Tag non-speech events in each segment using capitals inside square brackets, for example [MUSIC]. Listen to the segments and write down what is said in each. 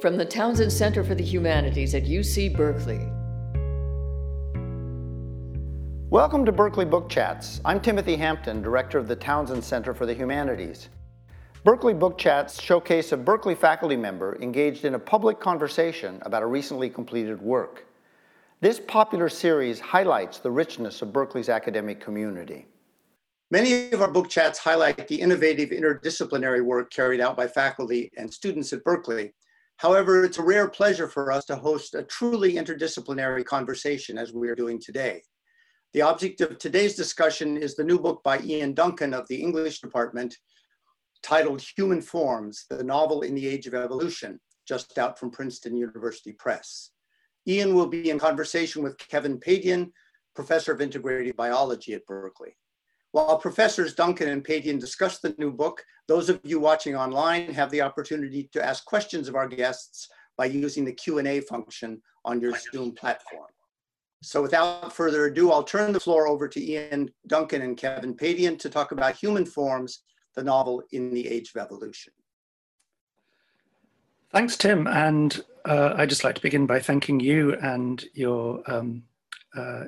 from the Townsend Center for the Humanities at UC Berkeley. Welcome to Berkeley Book Chats. I'm Timothy Hampton, director of the Townsend Center for the Humanities. Berkeley Book Chats showcase a Berkeley faculty member engaged in a public conversation about a recently completed work. This popular series highlights the richness of Berkeley's academic community. Many of our book chats highlight the innovative interdisciplinary work carried out by faculty and students at Berkeley. However, it's a rare pleasure for us to host a truly interdisciplinary conversation as we are doing today. The object of today's discussion is the new book by Ian Duncan of the English department titled Human Forms, the novel in the age of evolution, just out from Princeton University Press. Ian will be in conversation with Kevin Padian, professor of integrative biology at Berkeley. While professors Duncan and Padian discuss the new book, those of you watching online have the opportunity to ask questions of our guests by using the Q&A function on your Zoom platform. So without further ado, I'll turn the floor over to Ian Duncan and Kevin Padian to talk about human forms, the novel in the age of evolution. Thanks, Tim. And uh, I'd just like to begin by thanking you and your um, uh,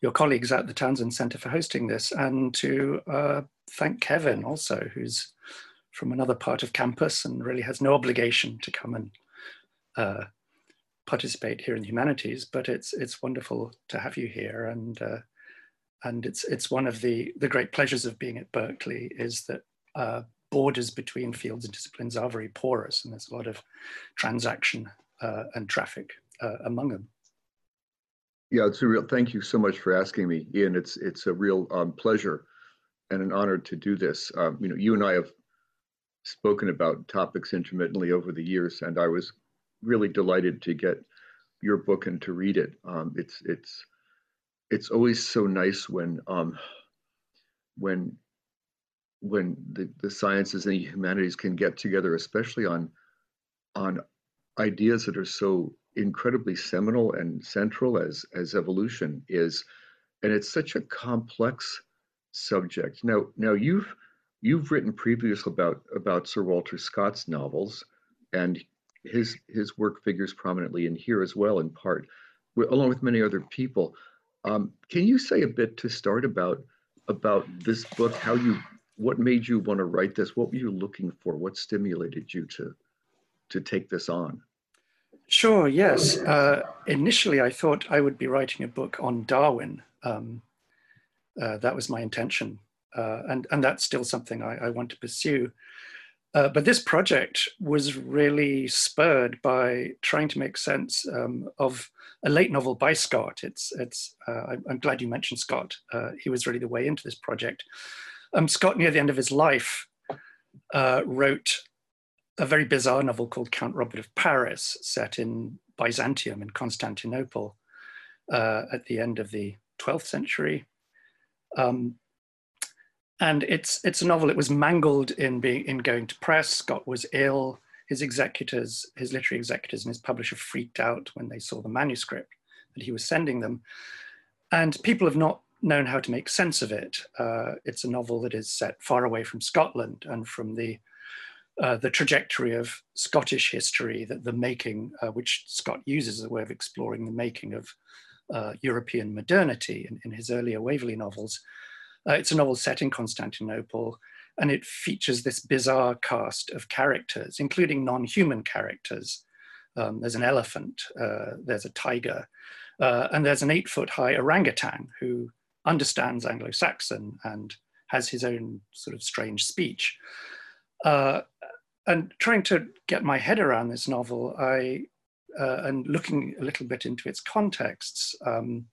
your colleagues at the Townsend Center for hosting this, and to uh, thank Kevin also, who's from another part of campus and really has no obligation to come and uh, participate here in the humanities. But it's it's wonderful to have you here, and uh, and it's it's one of the the great pleasures of being at Berkeley is that uh, borders between fields and disciplines are very porous, and there's a lot of transaction uh, and traffic uh, among them. Yeah, it's a real. Thank you so much for asking me, Ian. It's it's a real um, pleasure and an honor to do this. Um, you know, you and I have spoken about topics intermittently over the years, and I was really delighted to get your book and to read it. Um, it's it's it's always so nice when um, when when the, the sciences and the humanities can get together, especially on on ideas that are so incredibly seminal and central as as evolution is and it's such a complex subject. Now now you've you've written previously about about sir walter scott's novels and his his work figures prominently in here as well in part along with many other people. Um, can you say a bit to start about about this book how you what made you want to write this? What were you looking for? What stimulated you to to take this on Sure, yes. Uh, initially, I thought I would be writing a book on Darwin. Um, uh, that was my intention. Uh, and, and that's still something I, I want to pursue. Uh, but this project was really spurred by trying to make sense um, of a late novel by Scott. It's, it's, uh, I'm glad you mentioned Scott. Uh, he was really the way into this project. Um, Scott, near the end of his life, wrote a very bizarre novel called Count Robert of Paris, set in Byzantium in Constantinople uh, at the end of the 12th century. Um, and it's it's a novel. It was mangled in being in going to press. Scott was ill. His executors, his literary executors, and his publisher freaked out when they saw the manuscript that he was sending them. And people have not known how to make sense of it. Uh, it's a novel that is set far away from Scotland and from the uh, the trajectory of Scottish history, that the making, uh, which Scott uses as a way of exploring the making of uh, European modernity in, in, his earlier Waverley novels. Uh, it's a novel set in Constantinople, and it features this bizarre cast of characters, including non-human characters. Um, there's an elephant, uh, there's a tiger, and there's an eight-foot-high orangutan who understands Anglo-Saxon and has his own sort of strange speech. Uh, and trying to get my head around this novel, I uh, and looking a little bit into its contexts, um,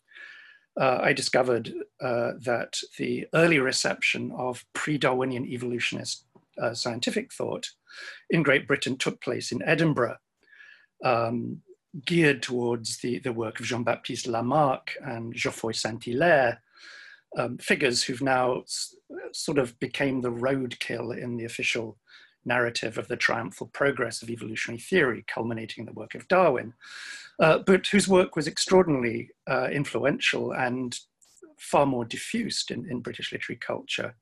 uh, I discovered uh, that the early reception of pre-Darwinian evolutionist uh, scientific thought in Great Britain took place in Edinburgh, um, geared towards the, the work of Jean-Baptiste Lamarck and Geoffroy Saint-Hilaire, um, figures who've now sort of became the roadkill in the official narrative of the triumphal progress of evolutionary theory, culminating in the work of Darwin, uh, but whose work was extraordinarily uh, influential and far more diffused in, in British literary culture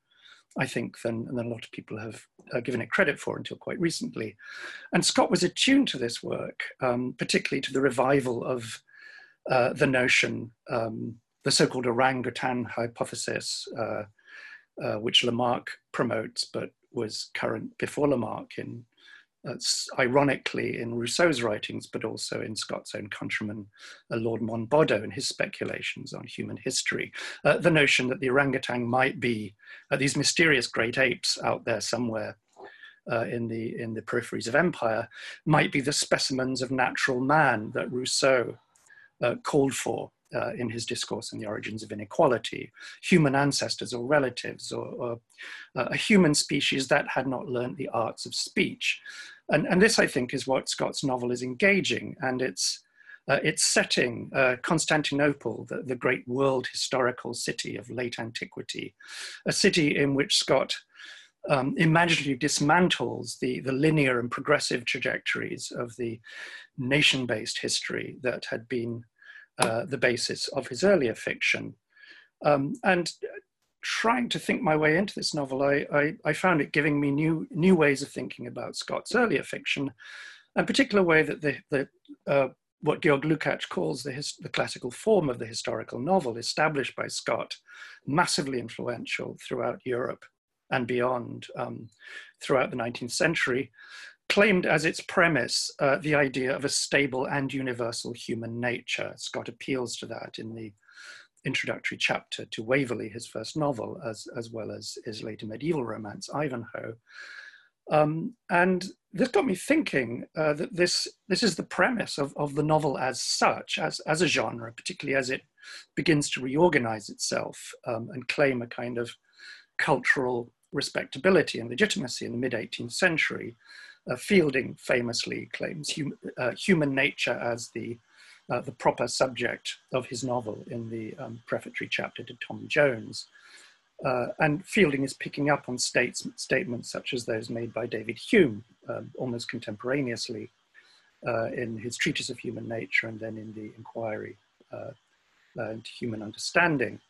I think, than, than a lot of people have uh, given it credit for until quite recently. And Scott was attuned to this work, um, particularly to the revival of uh, the notion, um, the so-called orangutan hypothesis, uh, uh which Lamarck promotes, but was current before Lamarck in ironically in Rousseau's writings, but also in Scott's own countryman, uh, Lord Monboddo, in his speculations on human history. Uh, the notion that the orangutan might be uh, these mysterious great apes out there somewhere uh, in, the, in the peripheries of empire might be the specimens of natural man that Rousseau uh, called for uh, in his discourse on the origins of inequality, human ancestors or relatives, or, or uh, a human species that had not learned the arts of speech. And, and this, I think, is what Scott's novel is engaging, and it's uh, its setting, uh, Constantinople, the, the, great world historical city of late antiquity, a city in which Scott um, imaginatively dismantles the, the linear and progressive trajectories of the nation based history that had been uh, the basis of his earlier fiction. Um, and trying to think my way into this novel, I, I, I, found it giving me new, new ways of thinking about Scott's earlier fiction, a particular way that the, the, uh, what Georg Lukács calls the, his, the classical form of the historical novel, established by Scott, massively influential throughout Europe and beyond um, throughout the 19th century, claimed as its premise uh, the idea of a stable and universal human nature. Scott appeals to that in the introductory chapter to Waverley, his first novel, as, as well as his later medieval romance, Ivanhoe. Um, and this got me thinking uh, that this, this is the premise of, of the novel as such, as, as a genre, particularly as it begins to reorganize itself um, and claim a kind of cultural respectability and legitimacy in the mid 18th century. Uh, Fielding famously claims hum, uh, human nature as the uh, the proper subject of his novel in the um, prefatory chapter to Tom Jones. Uh, and Fielding is picking up on states, statements such as those made by David Hume um, almost contemporaneously uh, in his Treatise of Human Nature and then in the Inquiry uh, into Human Understanding,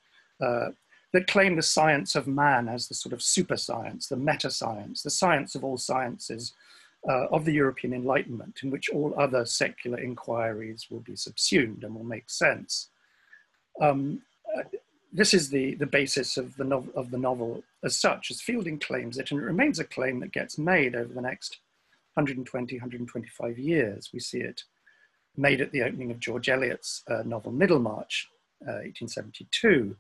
uh, that claim the science of man as the sort of super science, the meta science, the science of all sciences, uh, of the European Enlightenment, in which all other secular inquiries will be subsumed and will make sense. Um, uh, this is the, the basis of the, no of the novel as such, as Fielding claims it, and it remains a claim that gets made over the next 120, 125 years. We see it made at the opening of George Eliot's uh, novel Middlemarch, 1872,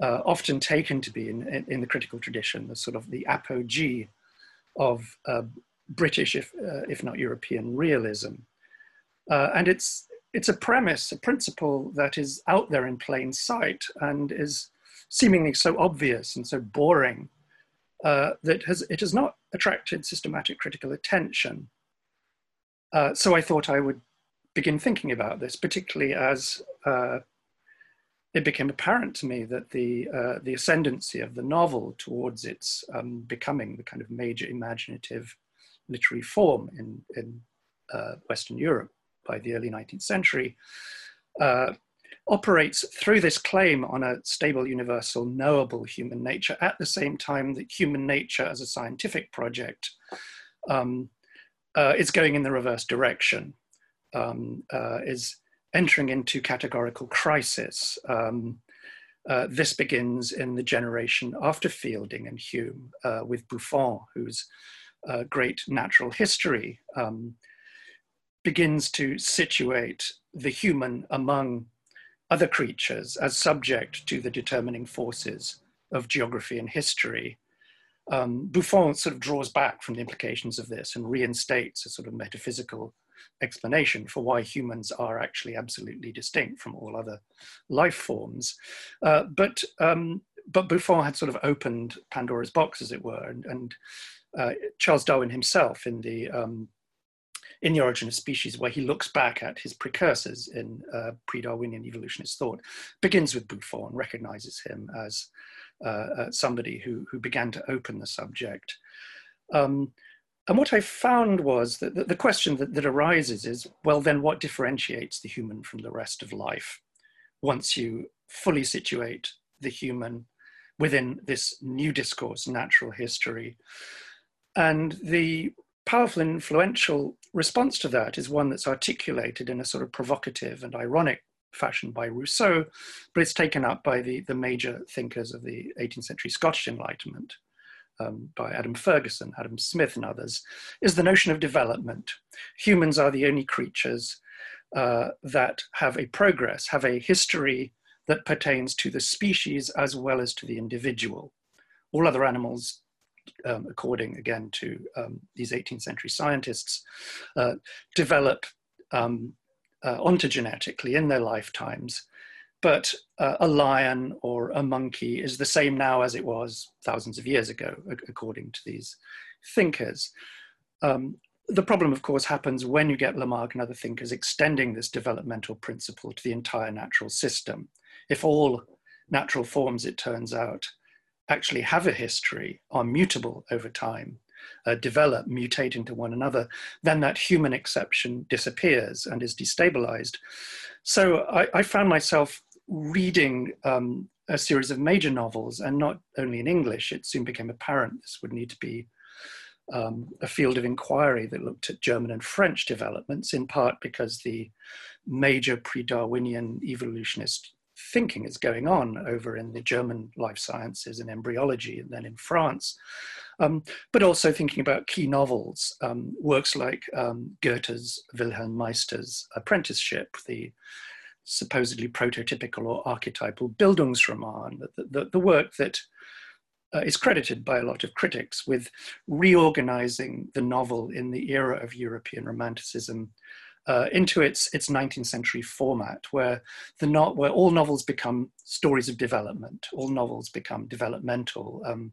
uh, uh, often taken to be in, in, in, the critical tradition, the sort of the apogee of uh, British, if, uh, if not European, realism. Uh, and it's, it's a premise, a principle that is out there in plain sight and is seemingly so obvious and so boring uh, that has, it has not attracted systematic critical attention. Uh, so I thought I would begin thinking about this, particularly as uh, it became apparent to me that the, uh, the ascendancy of the novel towards its um, becoming the kind of major imaginative literary form in, in uh, Western Europe by the early 19th century, uh, operates through this claim on a stable, universal, knowable human nature at the same time that human nature as a scientific project um, uh, is going in the reverse direction, um, uh, is entering into categorical crisis. Um, uh, this begins in the generation after Fielding and Hume uh, with Buffon, who's uh, great natural history um, begins to situate the human among other creatures as subject to the determining forces of geography and history. Um, Buffon sort of draws back from the implications of this and reinstates a sort of metaphysical explanation for why humans are actually absolutely distinct from all other life forms. Uh, but um, but Buffon had sort of opened Pandora's box, as it were, and, and uh, Charles Darwin himself in the um, in the Origin of Species, where he looks back at his precursors in uh, pre-Darwinian evolutionist thought, begins with Buffon, recognizes him as uh, uh, somebody who who began to open the subject. Um, and what I found was that the, the question that, that arises is, well, then what differentiates the human from the rest of life? Once you fully situate the human within this new discourse, natural history. And the powerful influential response to that is one that's articulated in a sort of provocative and ironic fashion by Rousseau, but it's taken up by the, the major thinkers of the 18th century Scottish Enlightenment, um, by Adam Ferguson, Adam Smith, and others, is the notion of development. Humans are the only creatures uh, that have a progress, have a history that pertains to the species as well as to the individual. All other animals, um, according again to um, these 18th century scientists, uh, develop um, uh, ontogenetically in their lifetimes. But uh, a lion or a monkey is the same now as it was thousands of years ago, according to these thinkers. Um, the problem, of course, happens when you get Lamarck and other thinkers extending this developmental principle to the entire natural system. If all natural forms, it turns out, actually have a history, are mutable over time, uh, develop, mutate into one another, then that human exception disappears and is destabilized. So I, I found myself reading um, a series of major novels, and not only in English, it soon became apparent this would need to be um, a field of inquiry that looked at German and French developments, in part because the major pre Darwinian evolutionist thinking is going on over in the German life sciences and embryology, and then in France. Um, but also thinking about key novels, um, works like um, Goethe's Wilhelm Meister's Apprenticeship, the supposedly prototypical or archetypal Bildungsroman, the, the, the work that uh, is credited by a lot of critics with reorganizing the novel in the era of European Romanticism uh, into its, its 19th century format, where, the no- where all novels become stories of development, all novels become developmental. Um,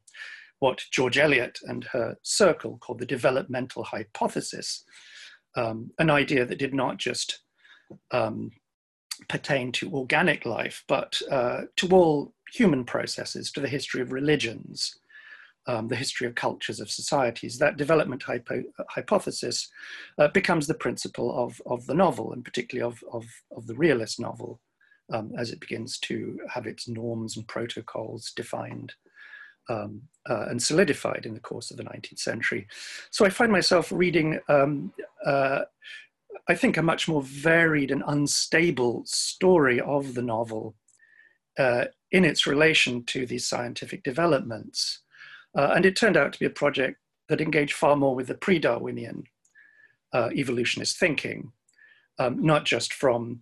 what George Eliot and her circle called the developmental hypothesis, um, an idea that did not just um, pertain to organic life, but uh, to all human processes, to the history of religions, um, the history of cultures, of societies. That development hypo hypothesis uh, becomes the principle of, of the novel, and particularly of, of, of the realist novel, um, as it begins to have its norms and protocols defined um, uh, and solidified in the course of the 19th century. So I find myself reading um, uh, I think, a much more varied and unstable story of the novel uh, in its relation to these scientific developments. Uh, and it turned out to be a project that engaged far more with the pre Darwinian uh, evolutionist thinking, um, not just from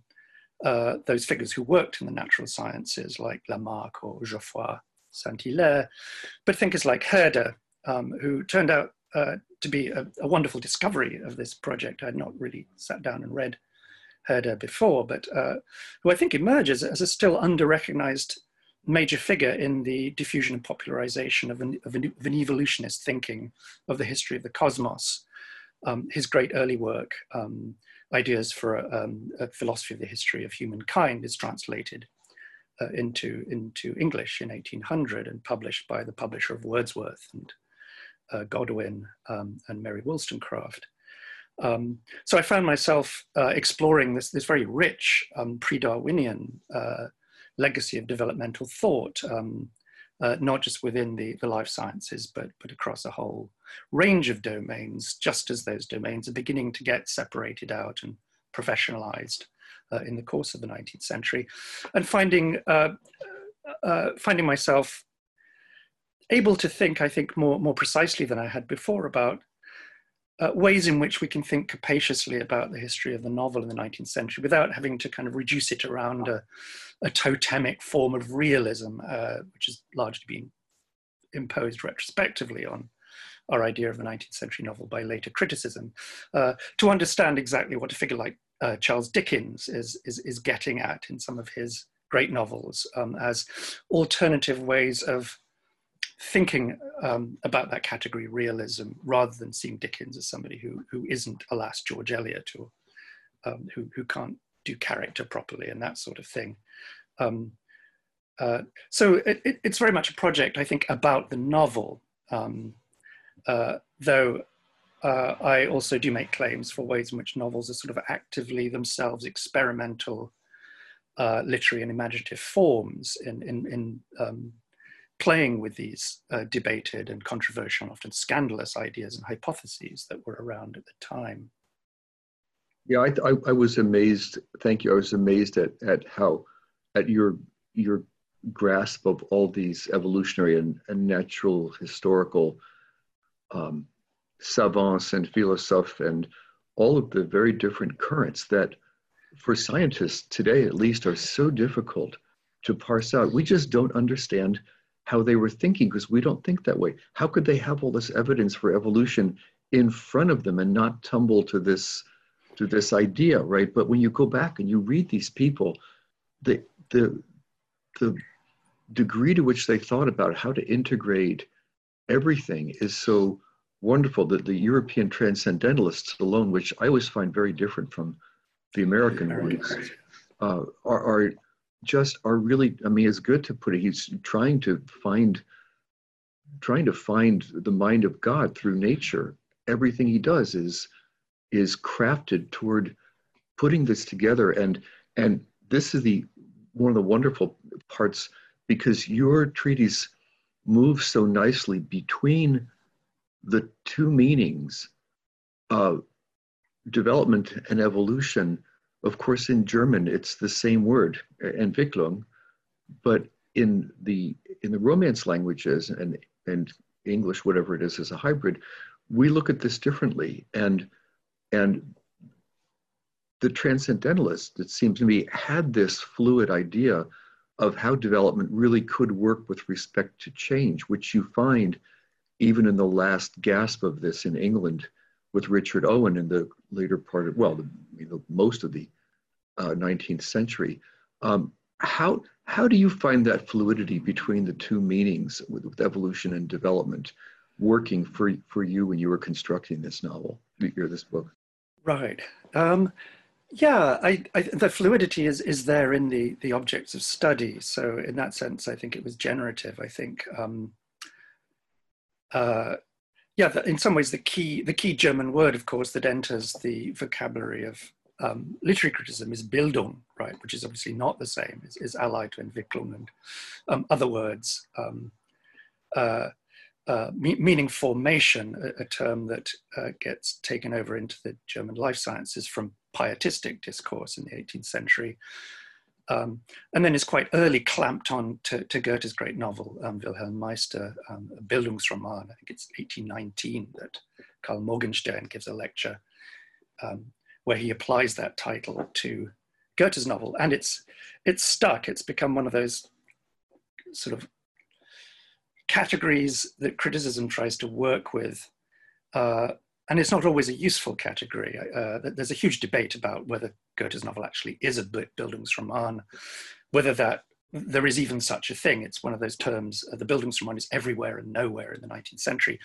uh, those figures who worked in the natural sciences like Lamarck or Geoffroy Saint Hilaire, but thinkers like Herder, um, who turned out uh, to be a, a, wonderful discovery of this project. I had not really sat down and read Herder before, but uh, who I think emerges as a still under-recognized major figure in the diffusion and popularization of an, of an, of an evolutionist thinking of the history of the cosmos. Um, his great early work, um, Ideas for a, um, a, Philosophy of the History of Humankind, is translated uh, into, into English in 1800 and published by the publisher of Wordsworth and uh, Godwin um, and Mary Wollstonecraft. Um, so I found myself uh, exploring this, this very rich um, pre-Darwinian uh, legacy of developmental thought, um, uh, not just within the, the life sciences, but, but across a whole range of domains, just as those domains are beginning to get separated out and professionalized uh, in the course of the 19th century. And finding, uh, finding myself able to think, I think, more, more precisely than I had before about uh, ways in which we can think capaciously about the history of the novel in the 19th century without having to kind of reduce it around a, a totemic form of realism, uh, which has largely been imposed retrospectively on our idea of the 19th century novel by later criticism, uh, to understand exactly what a figure like uh, Charles Dickens is, is, is getting at in some of his great novels um, as alternative ways of thinking um, about that category realism rather than seeing Dickens as somebody who, who isn't, alas, George Eliot or um, who, who can't do character properly and that sort of thing. Um, uh, so it, it, it's very much a project, I think, about the novel, um, uh, though uh, I also do make claims for ways in which novels are sort of actively themselves experimental uh, literary and imaginative forms in, in, in um, playing with these uh, debated and controversial, often scandalous ideas and hypotheses that were around at the time. Yeah, I, I, I was amazed. Thank you. I was amazed at at how at your your grasp of all these evolutionary and, and natural historical um, savants and philosophes and all of the very different currents that for scientists today at least are so difficult to parse out we just don't understand how they were thinking because we don't think that way. How could they have all this evidence for evolution in front of them and not tumble to this to this idea right? But when you go back and you read these people the the the degree to which they thought about how to integrate everything is so wonderful that the European transcendentalists alone, which I always find very different from the American ones, uh, are, are just are really. I mean, it's good to put it. He's trying to find, trying to find the mind of God through nature. Everything he does is is crafted toward putting this together, and and this is the one of the wonderful parts because your treatise moves so nicely between the two meanings of development and evolution. Of course, in German, it's the same word, Entwicklung, but in the in the Romance languages and and English, whatever it is, as a hybrid, we look at this differently. And and the transcendentalists, it seems to me, had this fluid idea of how development really could work with respect to change, which you find even in the last gasp of this in England with Richard Owen in the later part of, well, the, you know, most of the uh, 19th century. Um, how, how do you find that fluidity between the two meanings with, with evolution and development working for, for you when you were constructing this novel, or this book? Right. Um, yeah, I, I, the fluidity is, is there in the, the objects of study. So in that sense, I think it was generative. I think um, uh, yeah, in some ways, the key the key German word, of course, that enters the vocabulary of um, literary criticism is Bildung, right, which is obviously not the same, is allied to Entwicklung and um, other words, um, uh, uh, me meaning formation, a, a term that uh, gets taken over into the German life sciences from pietistic discourse in the 18th century, um, and then is quite early clamped on to, to Goethe's great novel, um, Wilhelm Meister, um, Bildungsroman. I think it's 1819 that Karl Morgenstern gives a lecture um, where he applies that title to Goethe's novel. And it's, it's stuck. It's become one of those sort of categories that criticism tries to work with uh, and it's not always a useful category. Uh, there's a huge debate about whether Goethe's novel actually is a Bildungsroman, whether that there is even such a thing. It's one of those terms. Uh, the Bildungsroman is everywhere and nowhere in the 19th century.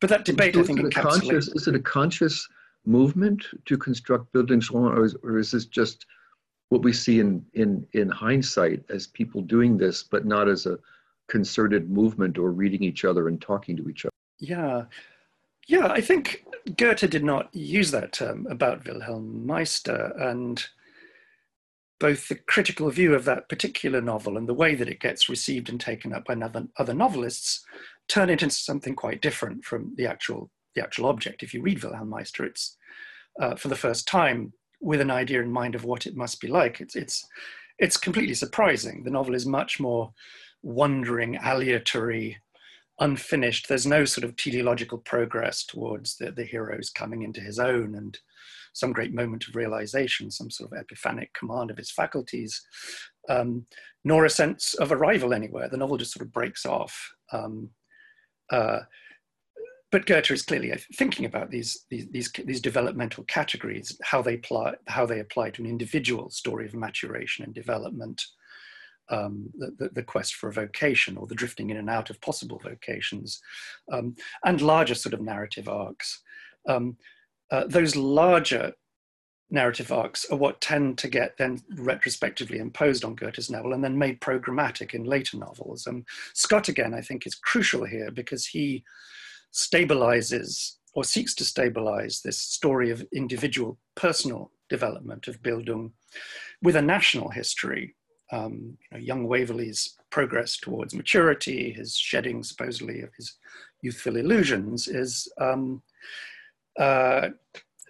But that debate, I think, encapsulates. Is it a conscious movement to construct Bildungsroman, or is, or is this just what we see in, in, in hindsight as people doing this, but not as a concerted movement or reading each other and talking to each other? Yeah, yeah, I think Goethe did not use that term about Wilhelm Meister, and both the critical view of that particular novel and the way that it gets received and taken up by other, other novelists turn it into something quite different from the actual the actual object. If you read Wilhelm Meister, it's uh, for the first time with an idea in mind of what it must be like. It's it's it's completely surprising. The novel is much more wandering, aleatory, unfinished. There's no sort of teleological progress towards the, the hero's coming into his own and some great moment of realization, some sort of epiphanic command of his faculties, um, nor a sense of arrival anywhere. The novel just sort of breaks off. Um, uh, but Goethe is clearly thinking about these, these, these, these, developmental categories, how they, apply, how they apply to an individual story of maturation and development, um, the, the, quest for a vocation or the drifting in and out of possible vocations, um, and larger sort of narrative arcs. Um, uh, those larger narrative arcs are what tend to get then retrospectively imposed on Goethe's novel and then made programmatic in later novels. And Scott, again, I think is crucial here because he stabilizes or seeks to stabilize this story of individual personal development of Bildung with a national history um, you know, young Waverley's progress towards maturity, his shedding supposedly of his youthful illusions, is um, uh,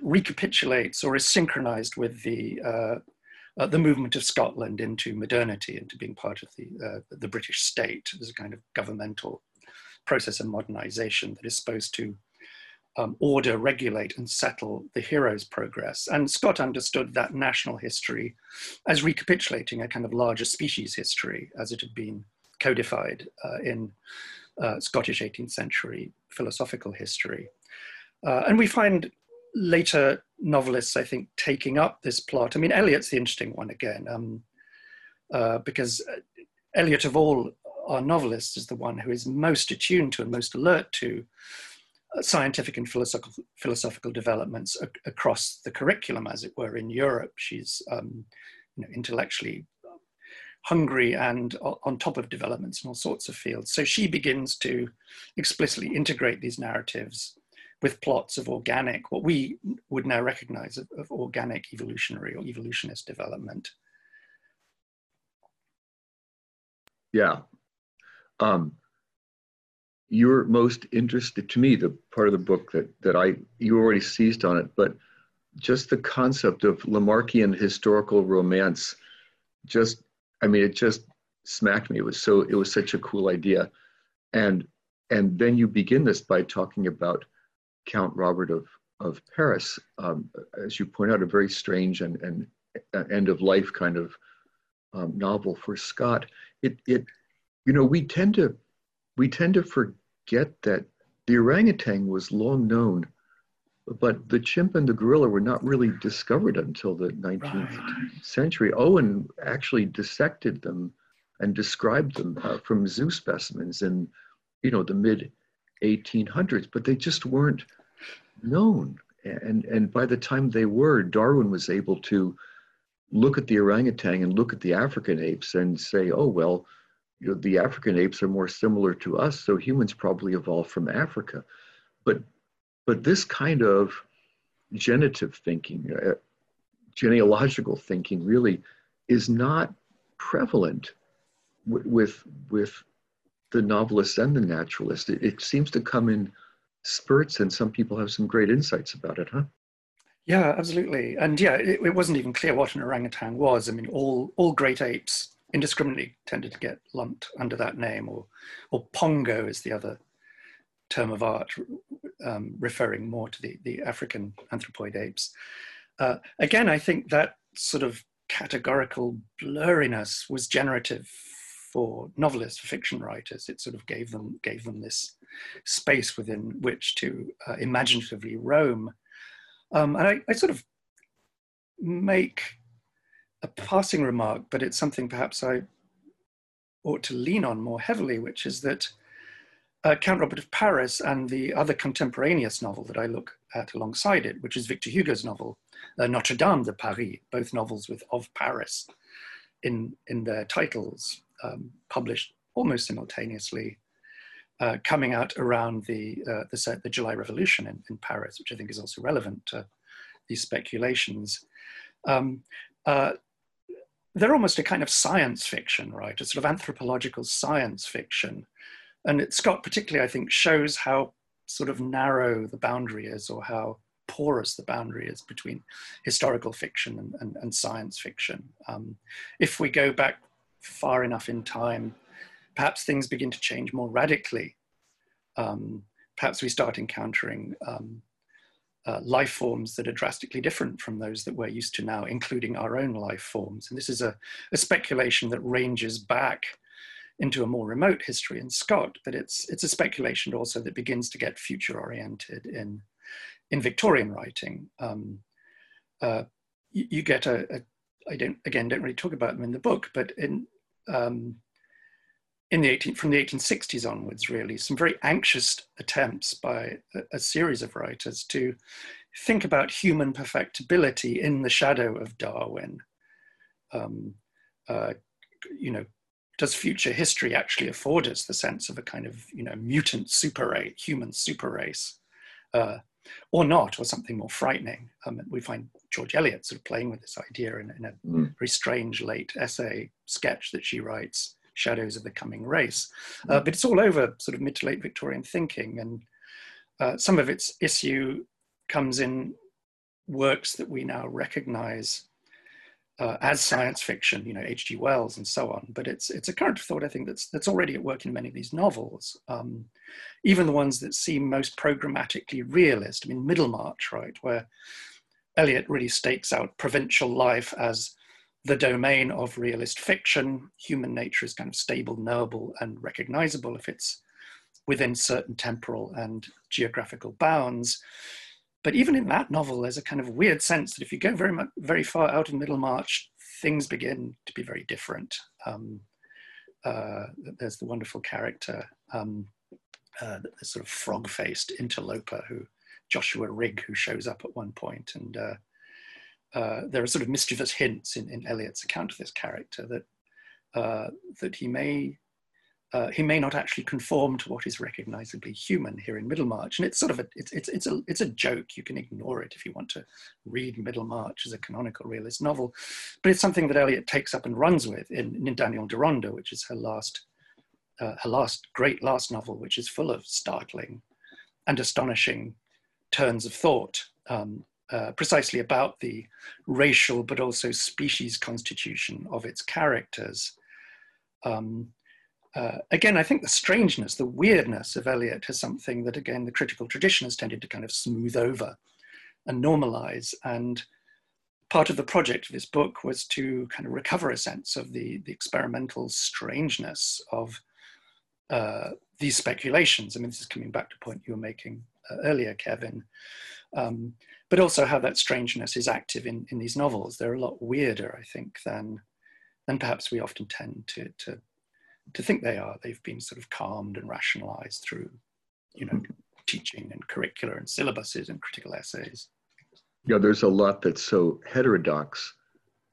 recapitulates or is synchronized with the uh, uh, the movement of Scotland into modernity, into being part of the uh, the British state. There's a kind of governmental process of modernization that is supposed to um, order, regulate, and settle the hero's progress. And Scott understood that national history as recapitulating a kind of larger species history as it had been codified uh, in uh, Scottish 18th century philosophical history. Uh, and we find later novelists, I think, taking up this plot. I mean, Eliot's the interesting one again, um, uh, because Eliot, of all our novelists, is the one who is most attuned to and most alert to scientific and philosophical, philosophical developments ac- across the curriculum, as it were, in Europe. She's um, you know, intellectually hungry and on top of developments in all sorts of fields. So she begins to explicitly integrate these narratives with plots of organic, what we would now recognize of, of organic evolutionary or evolutionist development. Yeah. Um, you're most interested to me the part of the book that that i you already seized on it but just the concept of lamarckian historical romance just i mean it just smacked me. It was so it was such a cool idea. And and then you begin this by talking about count robert of of paris um, as you point out a very strange and and end of life kind of um, novel for scott. It it you know we tend to we tend to forget get that the orangutan was long known, but the chimp and the gorilla were not really discovered until the 19th right. century. Owen actually dissected them and described them uh, from zoo specimens in, you know, the mid 1800s, but they just weren't known. And, and by the time they were, Darwin was able to look at the orangutan and look at the African apes and say, oh, well, you know, the African apes are more similar to us, so humans probably evolved from Africa. But, but this kind of genitive thinking, uh, genealogical thinking, really is not prevalent w- with with the novelist and the naturalist. It, it seems to come in spurts, and some people have some great insights about it, huh? Yeah, absolutely. And yeah, it, it, wasn't even clear what an orangutan was. I mean, all all great apes indiscriminately tended to get lumped under that name, or, or Pongo is the other term of art, um, referring more to the, the African anthropoid apes. Uh, again, I think that sort of categorical blurriness was generative for novelists, for fiction writers. It sort of gave them gave them this space within which to uh, imaginatively roam. Um, and I, I, sort of make a passing remark, but it's something perhaps I ought to lean on more heavily, which is that uh, Count Robert of Paris and the other contemporaneous novel that I look at alongside it, which is Victor Hugo's novel, uh, Notre Dame de Paris, both novels with of Paris in, in their titles, um, published almost simultaneously, uh, coming out around the, uh, the, the, July Revolution in, in, Paris, which I think is also relevant to these speculations. Um, uh, they're almost a kind of science fiction, right? A sort of anthropological science fiction. And it, Scott, particularly, I think, shows how sort of narrow the boundary is or how porous the boundary is between historical fiction and, and, and science fiction. Um, if we go back far enough in time, perhaps things begin to change more radically. Um, perhaps we start encountering um, uh, life forms that are drastically different from those that we're used to now, including our own life forms. And this is a, a speculation that ranges back into a more remote history in Scott, but it's, it's a speculation also that begins to get future oriented in, in Victorian writing. Um, uh, you, you, get a, a, I don't, again, don't really talk about them in the book, but in, um, in the 18, from the 1860s onwards, really, some very anxious attempts by a, a, series of writers to think about human perfectibility in the shadow of Darwin. Um, uh, you know, does future history actually afford us the sense of a kind of, you know, mutant super race, human super race? Uh, or not, or something more frightening. Um, we find George Eliot sort of playing with this idea in, in a mm. very strange late essay sketch that she writes, Shadows of the Coming Race. Uh, mm. but it's all over sort of mid to late Victorian thinking, and uh, some of its issue comes in works that we now recognize uh, as science fiction, you know, H.G. Wells and so on. But it's it's a current thought, I think, that's that's already at work in many of these novels, um, even the ones that seem most programmatically realist. I mean, Middlemarch, right, where Eliot really stakes out provincial life as the domain of realist fiction. Human nature is kind of stable, knowable, and recognizable if it's within certain temporal and geographical bounds. But even in that novel, there's a kind of weird sense that if you go very much, very far out in Middlemarch, things begin to be very different. Um, uh, there's the wonderful character, um, uh, the sort of frog-faced interloper who Joshua Rigg, who shows up at one point, and uh, uh, there are sort of mischievous hints in, in Eliot's account of this character that uh, that he may uh, he may not actually conform to what is recognizably human here in Middlemarch. And it's sort of a, it's, it's, it's, a, it's a joke. You can ignore it if you want to read Middlemarch as a canonical realist novel. But it's something that Eliot takes up and runs with in, in Daniel Deronda, which is her last, uh, her last great last novel, which is full of startling and astonishing turns of thought, um, uh, precisely about the racial but also species constitution of its characters. Um, uh, again, I think the strangeness, the weirdness of Eliot is something that, again, the critical tradition has tended to kind of smooth over and normalize. And part of the project of this book was to kind of recover a sense of the, the experimental strangeness of uh, these speculations. I mean, this is coming back to a point you were making uh, earlier, Kevin, um, but also how that strangeness is active in, in these novels. They're a lot weirder, I think, than, than perhaps we often tend to, to to think they are. They've been sort of calmed and rationalized through, you know, teaching and curricula and syllabuses and critical essays. Yeah, there's a lot that's so heterodox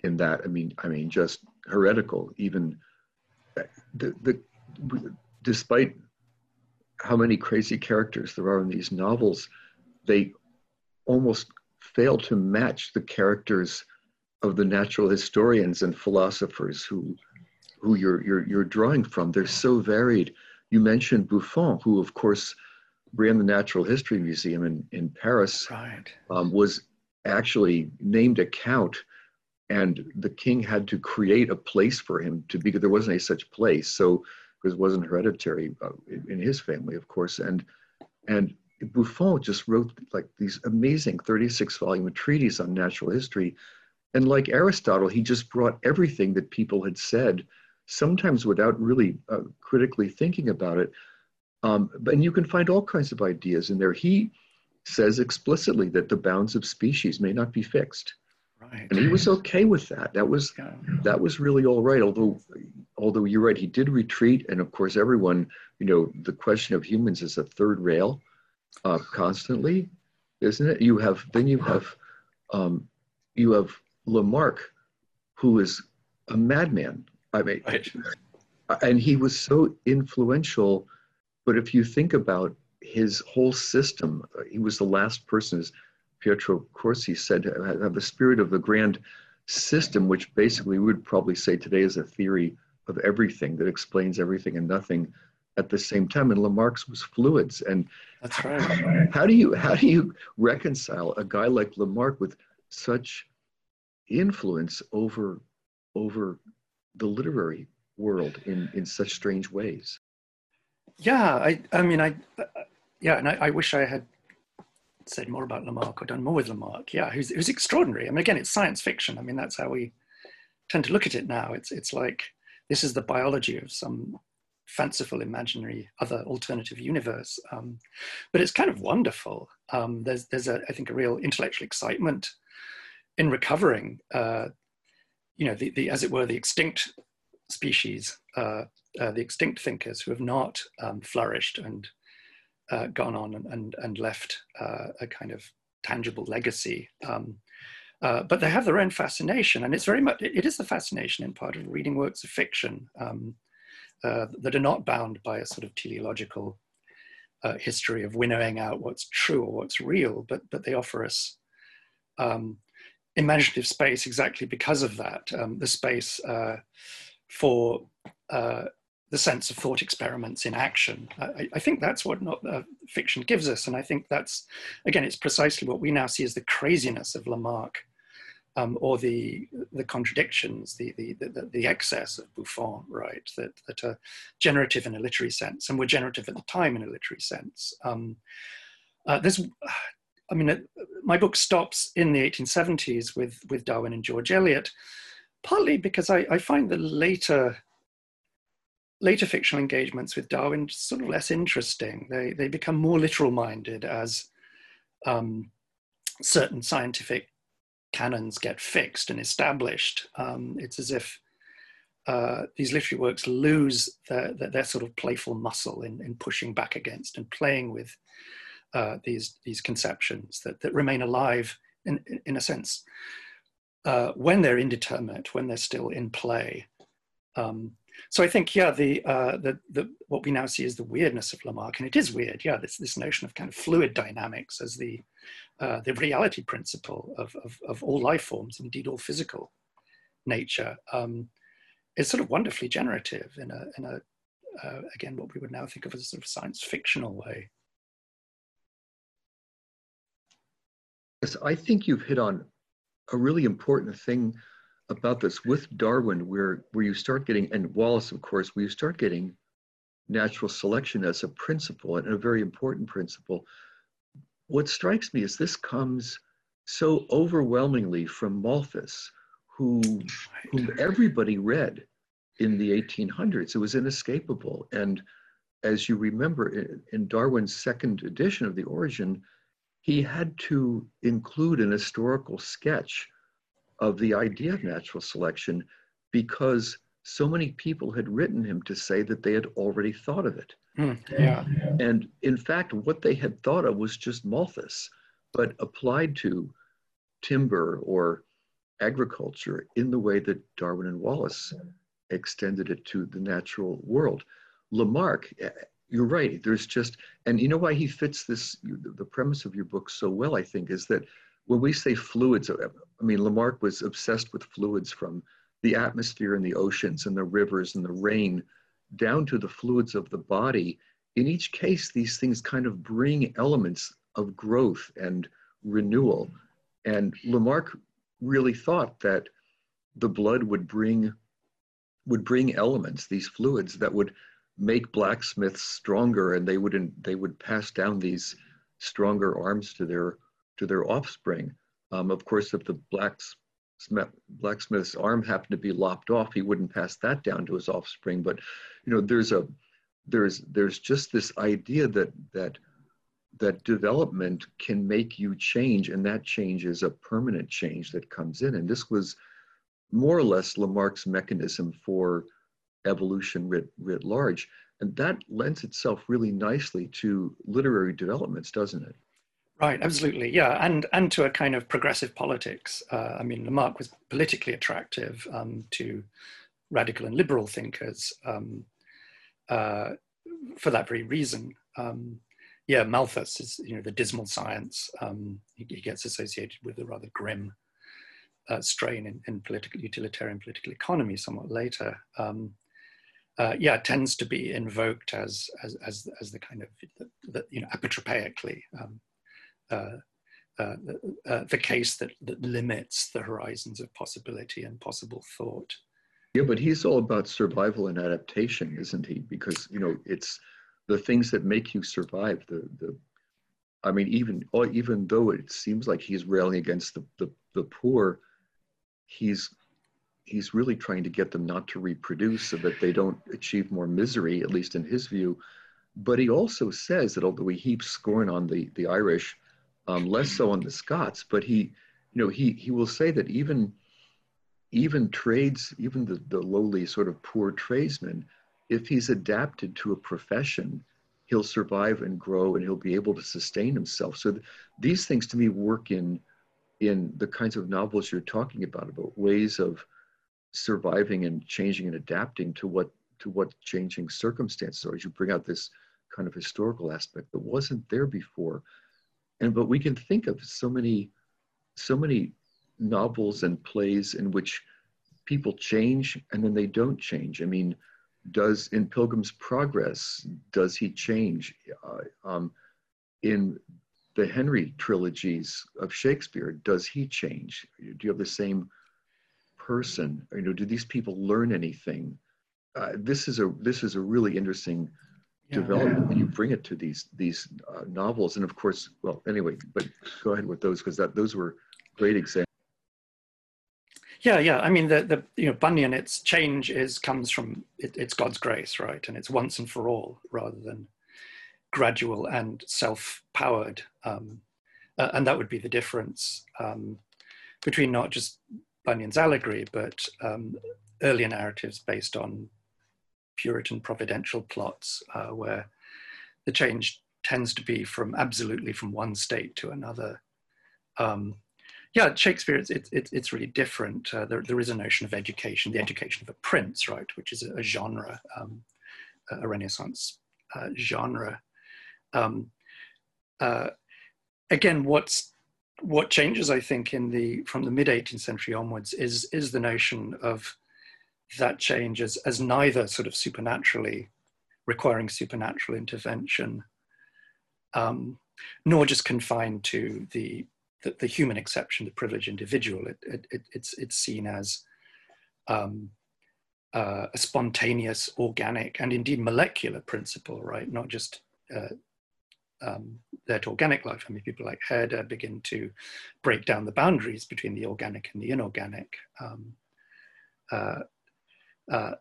in that. I mean, I mean, just heretical. Even uh, the the despite how many crazy characters there are in these novels, they almost fail to match the characters of the natural historians and philosophers who who you're, you're, you're drawing from. They're so varied. You mentioned Buffon, who, of course, ran the Natural History Museum in, in Paris, right. um, was actually named a count, and the king had to create a place for him to be, because there wasn't a such place. So, because it wasn't hereditary uh, in his family, of course. And, and Buffon just wrote like these amazing 36 volume treatises on natural history. And like Aristotle, he just brought everything that people had said sometimes without really uh, critically thinking about it. Um, and you can find all kinds of ideas in there. He says explicitly that the bounds of species may not be fixed. Right. And he was okay with that. That was yeah. that was really all right. Although although you're right, he did retreat, and of course everyone, you know, the question of humans is a third rail uh, constantly, isn't it? You have then you have um, you have Lamarck, who is a madman I mean, right. [LAUGHS] and he was so influential. But if you think about his whole system, he was the last person, as Pietro Corsi said, have the spirit of the grand system, which basically we would probably say today is a theory of everything that explains everything and nothing at the same time. And Lamarck's was fluids. And that's right. How do you how do you reconcile a guy like Lamarck with such influence over over the literary world in in such strange ways yeah i i mean i uh, yeah and I, I, wish i had said more about lamarck or done more with lamarck yeah who's, who's extraordinary i mean again it's science fiction i mean that's how we tend to look at it now it's it's like this is the biology of some fanciful imaginary other alternative universe. Um, but it's kind of wonderful. Um, there's there's a i think a real intellectual excitement in recovering uh, you know, the, the, as it were, the extinct species, uh, uh, the extinct thinkers who have not um, flourished and uh, gone on and, and, and left uh, a kind of tangible legacy. Um, uh, but they have their own fascination, and it's very much, it is the fascination in part of reading works of fiction. Um, uh, that are not bound by a sort of teleological uh, history of winnowing out what's true or what's real, but but they offer us um, imaginative space exactly because of that. Um, the space uh, for uh, the sense of thought experiments in action. I, I think that's what not, uh, fiction gives us, and I think that's again, it's precisely what we now see as the craziness of Lamarck um, or the the contradictions, the, the the, the excess of Buffon, right? That that are generative in a literary sense, and were generative at the time in a literary sense. Um, uh, there's, I mean, uh, my book stops in the 1870s with with Darwin and George Eliot, partly because I, I find the later later fictional engagements with Darwin sort of less interesting. They they become more literal minded as um, certain scientific canons get fixed and established. Um, it's as if uh, these literary works lose their, their, their, sort of playful muscle in, in pushing back against and playing with uh, these, these conceptions that, that remain alive in, in a sense uh, when they're indeterminate, when they're still in play. Um, so I think, yeah, the, uh, the, the, what we now see is the weirdness of Lamarck, and it is weird, yeah, this, this notion of kind of fluid dynamics as the, uh, the reality principle of, of, of, all life forms, indeed all physical nature, um, is sort of wonderfully generative in a, in a uh, again, what we would now think of as a sort of science fictional way. Yes, I think you've hit on a really important thing about this with Darwin, where where you start getting, and Wallace, of course, where you start getting natural selection as a principle and a very important principle. What strikes me is this comes so overwhelmingly from Malthus, who whom everybody read in the 1800s. It was inescapable. And as you remember, in Darwin's second edition of The Origin, he had to include an historical sketch of the idea of natural selection because so many people had written him to say that they had already thought of it. Mm, yeah. And in fact, what they had thought of was just Malthus, but applied to timber or agriculture in the way that Darwin and Wallace extended it to the natural world. Lamarck, eh, you're right, there's just, and you know why he fits this, the premise of your book so well, I think, is that when we say fluids, I mean, Lamarck was obsessed with fluids from the atmosphere and the oceans and the rivers and the rain down to the fluids of the body. In each case, these things kind of bring elements of growth and renewal. And Lamarck really thought that the blood would bring would bring elements, these fluids that would make blacksmiths stronger, and they would they would pass down these stronger arms to their to their offspring. Um, of course, if the blacksmith, blacksmith's arm happened to be lopped off, he wouldn't pass that down to his offspring. But you know, there's a there's there's just this idea that that that development can make you change, and that change is a permanent change that comes in. And this was more or less Lamarck's mechanism for evolution writ, writ large. And that lends itself really nicely to literary developments, doesn't it? Right, absolutely, yeah, and and to a kind of progressive politics. Uh, I mean, Lamarck was politically attractive um, to radical and liberal thinkers um, uh, for that very reason. Um, yeah, Malthus is you know the dismal science. Um, he, he, gets associated with a rather grim uh, strain in, in, political utilitarian political economy somewhat later. Um, uh, yeah, tends to be invoked as as as, as the kind of the, the, you know apotropaically. Um, Uh, uh, uh, the case that, that limits the horizons of possibility and possible thought. Yeah, but he's all about survival and adaptation, isn't he? Because you know it's the things that make you survive. The the, I mean, even oh, even though it seems like he's railing against the the, the poor, he's he's really trying to get them not to reproduce so that they don't achieve more misery, at least in his view. But he also says that although he heaps scorn on the the Irish, um, less so on the Scots, but he, you know, he he will say that even even trades, even the, the lowly sort of poor tradesman, if he's adapted to a profession, he'll survive and grow and he'll be able to sustain himself. So th- these things to me work in in the kinds of novels you're talking about, about ways of surviving and changing and adapting to what to what changing circumstances are. As you bring out this kind of historical aspect that wasn't there before. And but we can think of so many, so many novels and plays in which people change and then they don't change. I mean, does in Pilgrim's Progress, does he change? Uh, um, in the Henry trilogies of Shakespeare, does he change? Do you have the same person? You know, do these people learn anything? Uh, this is a this is a really interesting yeah. development when you bring it to these these uh, novels, and of course, well, anyway, but go ahead with those because that those were great examples. Yeah, yeah. I mean, the the you know Bunyan, its change is comes from it, it's God's grace, right? And it's once and for all, rather than gradual and self-powered. Um, uh, and that would be the difference um, between not just Bunyan's allegory, but um, earlier narratives based on Puritan providential plots, uh, where the change tends to be from absolutely from one state to another. Um, yeah, Shakespeare, it's, it's, it's really different. Uh, there, there is a notion of education, the education of a prince, right, which is a, a genre, um, a Renaissance uh, genre. Um, uh, again, what's what changes, I think, in the from the mid 18th century onwards is is the notion of that change as, as neither sort of supernaturally requiring supernatural intervention, um, nor just confined to the the, the human exception, the privileged individual. It, it, it, it's, it's seen as um, uh, a spontaneous, organic, and indeed molecular principle, right? Not just uh, um, that organic life. I mean, people like Herder begin to break down the boundaries between the organic and the inorganic. Um, uh, uh,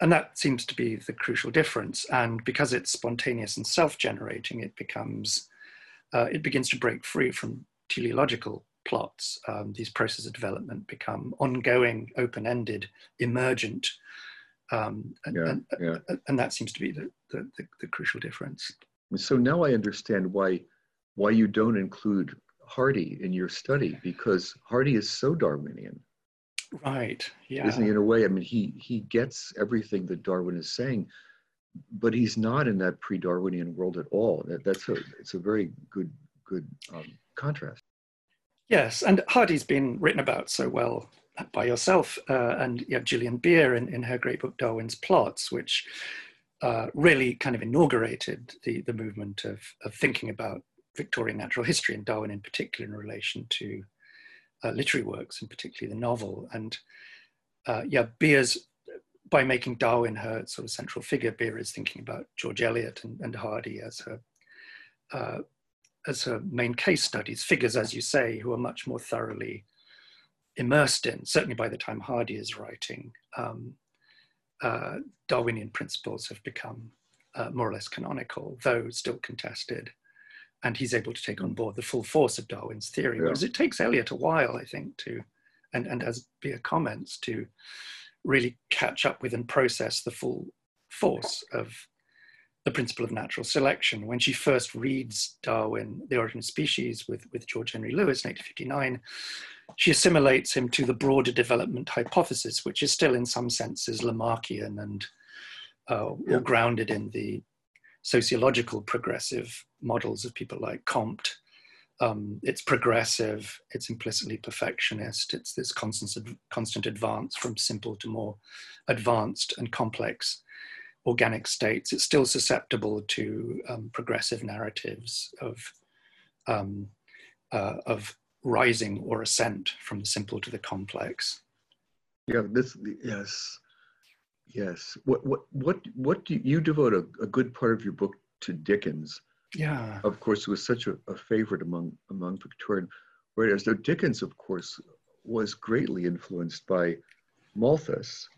and that seems to be the crucial difference. And because it's spontaneous and self-generating, it becomes, uh, it begins to break free from teleological plots, um, these processes of development become ongoing, open-ended, emergent, um, and, yeah, and, yeah. and, that seems to be the, the, the, the, crucial difference. So now I understand why why you don't include Hardy in your study because Hardy is so Darwinian. Right. Yeah. Isn't he in a way? I mean, he he gets everything that Darwin is saying, but he's not in that pre-Darwinian world at all. That, that's a it's a very good good um, contrast. Yes, and Hardy's been written about so well by yourself uh, and you have Gillian Beer in, in her great book Darwin's Plots, which uh, really kind of inaugurated the, the movement of, of thinking about Victorian natural history and Darwin in particular in relation to uh, literary works and particularly the novel. And uh, yeah, Beer's, by making Darwin her sort of central figure, Beer is thinking about George Eliot and, and Hardy as her uh, as her main case studies, figures, as you say, who are much more thoroughly immersed in, certainly by the time Hardy is writing, um, uh, Darwinian principles have become uh, more or less canonical, though still contested. And he's able to take on board the full force of Darwin's theory, yeah. whereas it takes Eliot a while, I think, to, and, and as Beer comments, to really catch up with and process the full force of the principle of natural selection. When she first reads Darwin, The Origin of Species, with, with George Henry Lewes in 1859, she assimilates him to the broader development hypothesis, which is still in some senses Lamarckian and uh, yeah. grounded in the sociological progressive models of people like Comte. Um, it's progressive, it's implicitly perfectionist, it's this constant, constant advance from simple to more advanced and complex organic states, it's still susceptible to um, progressive narratives of, um, uh, of rising or ascent from the simple to the complex. Yeah, this, yes, yes. What, what, what, what do you, you devote a, a good part of your book to Dickens? Yeah. Of course, was such a, a favorite among, among Victorian writers. Though Dickens, of course, was greatly influenced by Malthus.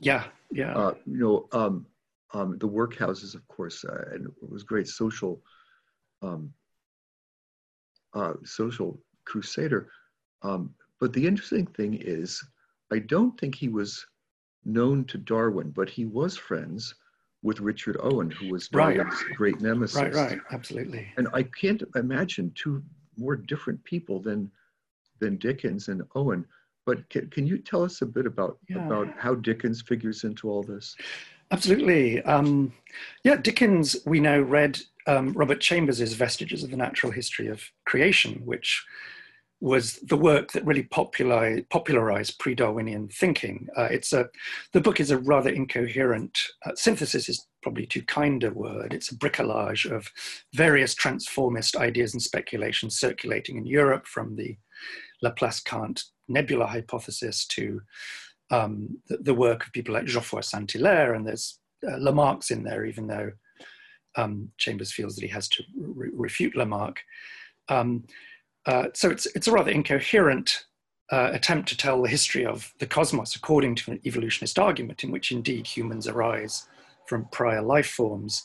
Yeah, yeah. Uh, you know, um, um, the workhouses, of course, uh, and it was great social, um, uh, social crusader. Um, but the interesting thing is, I don't think he was known to Darwin, but he was friends with Richard Owen, who was Darwin's right. great nemesis. Right, right, absolutely. And I can't imagine two more different people than than Dickens and Owen. But can, can you tell us a bit about yeah. about how Dickens figures into all this? Absolutely. Um, yeah, Dickens, we know, read um, Robert Chambers's Vestiges of the Natural History of Creation, which was the work that really popularized, popularized pre-Darwinian thinking. Uh, it's a, the book is a rather incoherent, uh, synthesis is probably too kind a word. It's a bricolage of various transformist ideas and speculations circulating in Europe from the Laplace-Kant nebula hypothesis to um, the, the, work of people like Geoffroy Saint-Hilaire, and there's uh, Lamarck's in there, even though um, Chambers feels that he has to re refute Lamarck. Um, uh, so it's, it's a rather incoherent uh, attempt to tell the history of the cosmos according to an evolutionist argument in which indeed humans arise from prior life forms.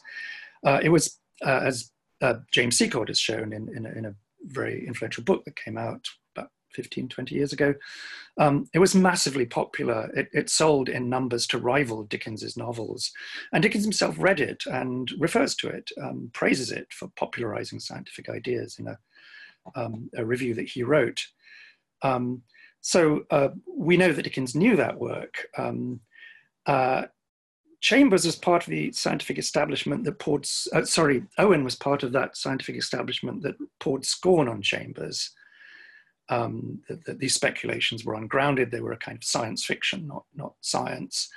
Uh, it was, uh, as uh, James Secord has shown in, in a, in, a, very influential book that came out about 15, 20 years ago, um, it was massively popular. It, it, sold in numbers to rival Dickens's novels. And Dickens himself read it and refers to it, um, praises it for popularizing scientific ideas in a um, a review that he wrote. Um, so uh, we know that Dickens knew that work. Um, uh, Chambers was part of the scientific establishment that poured, uh, sorry, Owen was part of that scientific establishment that poured scorn on Chambers. Um, that, that, these speculations were ungrounded, they were a kind of science fiction, not, not science.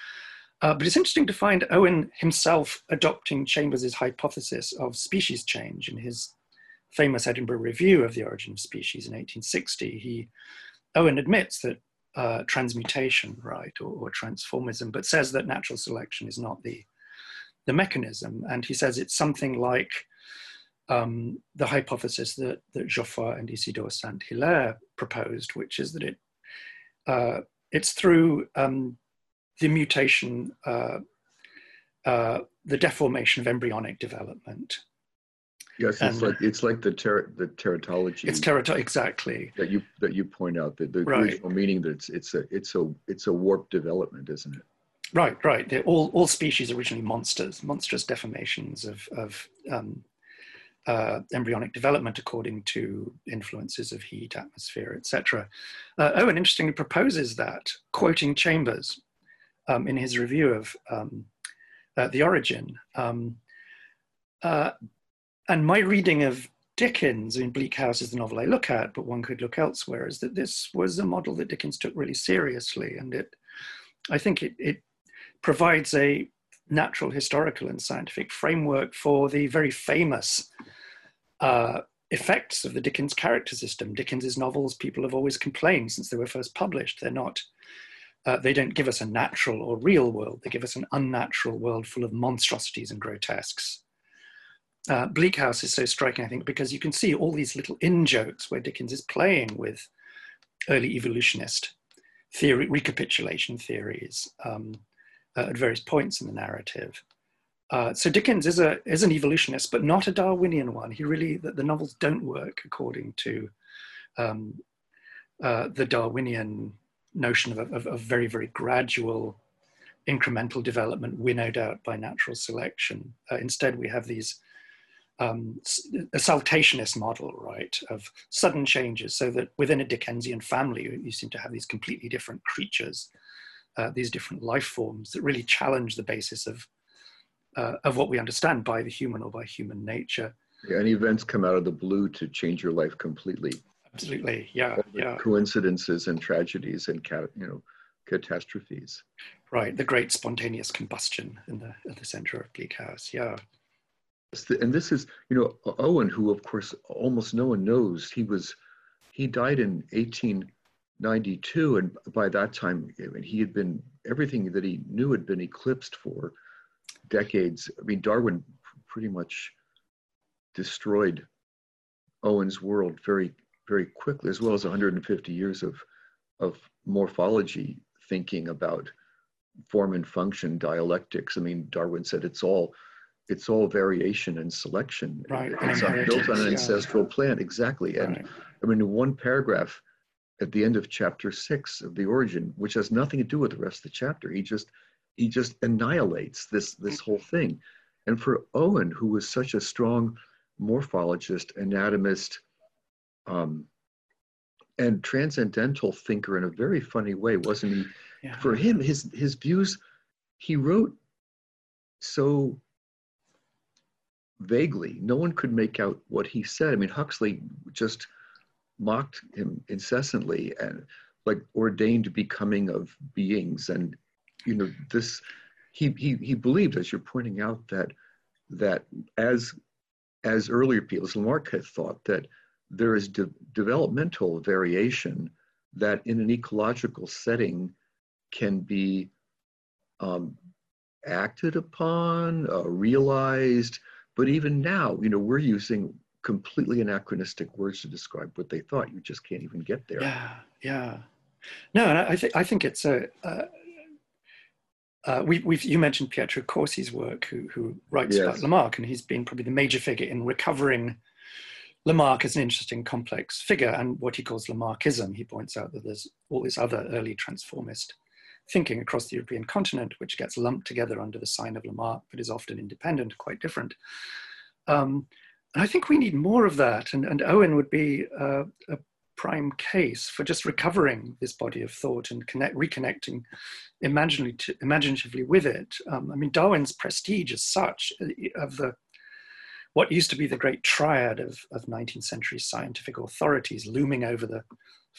Uh, but it's interesting to find Owen himself adopting Chambers's hypothesis of species change in his famous Edinburgh Review of the Origin of Species in 1860, he, Owen admits that uh, transmutation, right, or, or, transformism, but says that natural selection is not the, the mechanism. And he says it's something like um, the hypothesis that, that Geoffroy and Isidore Saint-Hilaire proposed, which is that it, uh, it's through um, the mutation, uh, uh the deformation of embryonic development Yes, it's and, like it's like the ter- the teratology. It's teratology exactly that you that you point out that the right. original meaning that it's it's a it's a it's a warped development, isn't it? Right, right. They're all all species originally monsters, monstrous deformations of of um, uh, embryonic development according to influences of heat, atmosphere, etc. Uh, Owen interestingly proposes that, quoting Chambers um, in his review of um, uh, the origin. Um, uh, and my reading of Dickens in Bleak House is the novel I look at, but one could look elsewhere, is that this was a model that Dickens took really seriously. And it, I think it, it provides a natural, historical, and scientific framework for the very famous uh, effects of the Dickens character system. Dickens's novels, people have always complained since they were first published. They're not, uh, they don't give us a natural or real world. They give us an unnatural world full of monstrosities and grotesques uh, Bleak House is so striking, I think, because you can see all these little in jokes where Dickens is playing with early evolutionist theory, recapitulation theories um, uh, at various points in the narrative. Uh, so Dickens is a is an evolutionist, but not a Darwinian one. He really the, the novels don't work according to um, uh, the Darwinian notion of, of, of very very gradual incremental development winnowed out by natural selection. Uh, instead, we have these um, a saltationist model, right, of sudden changes, so that within a Dickensian family, you seem to have these completely different creatures, uh, these different life forms that really challenge the basis of uh, of what we understand by the human or by human nature. Yeah, and events come out of the blue to change your life completely. Absolutely, yeah, yeah. Coincidences and tragedies and you know catastrophes. Right, the great spontaneous combustion in the at the center of Bleak House. Yeah and this is you know owen who of course almost no one knows he was he died in 1892 and by that time I mean, he had been everything that he knew had been eclipsed for decades. I mean darwin pretty much destroyed owen's world very very quickly as well as 150 years of of morphology thinking about form and function dialectics. I mean darwin said it's all it's all variation and selection. Right. It's built on an ancestral yeah. plant, exactly. And right. I mean, one paragraph at the end of chapter six of the origin, which has nothing to do with the rest of the chapter, he just he just annihilates this this whole thing. And for Owen, who was such a strong morphologist, anatomist, um, and transcendental thinker in a very funny way, wasn't he? Yeah. For him, his his views, he wrote so vaguely. No one could make out what he said. I mean, Huxley just mocked him incessantly and like ordained becoming of beings. And, you know, this, he, he, he believed, as you're pointing out, that, that as, as earlier people, as Lamarck had thought, that there is de- developmental variation that in an ecological setting can be um, acted upon, uh, realized, but even now, you know, we're using completely anachronistic words to describe what they thought. You just can't even get there. Yeah, yeah. No, I think I think it's a. Uh, uh, we, we've you mentioned Pietro Corsi's work, who who writes yes. about Lamarck, and he's been probably the major figure in recovering Lamarck as an interesting, complex figure, and what he calls Lamarckism. He points out that there's all this other early transformist thinking across the European continent, which gets lumped together under the sign of Lamarck, but is often independent, quite different. Um, and I think we need more of that. And, and Owen would be uh, a prime case for just recovering this body of thought and connect, reconnecting imaginatively, with it. Um, I mean, Darwin's prestige as such uh, of the what used to be the great triad of, of 19th century scientific authorities looming over the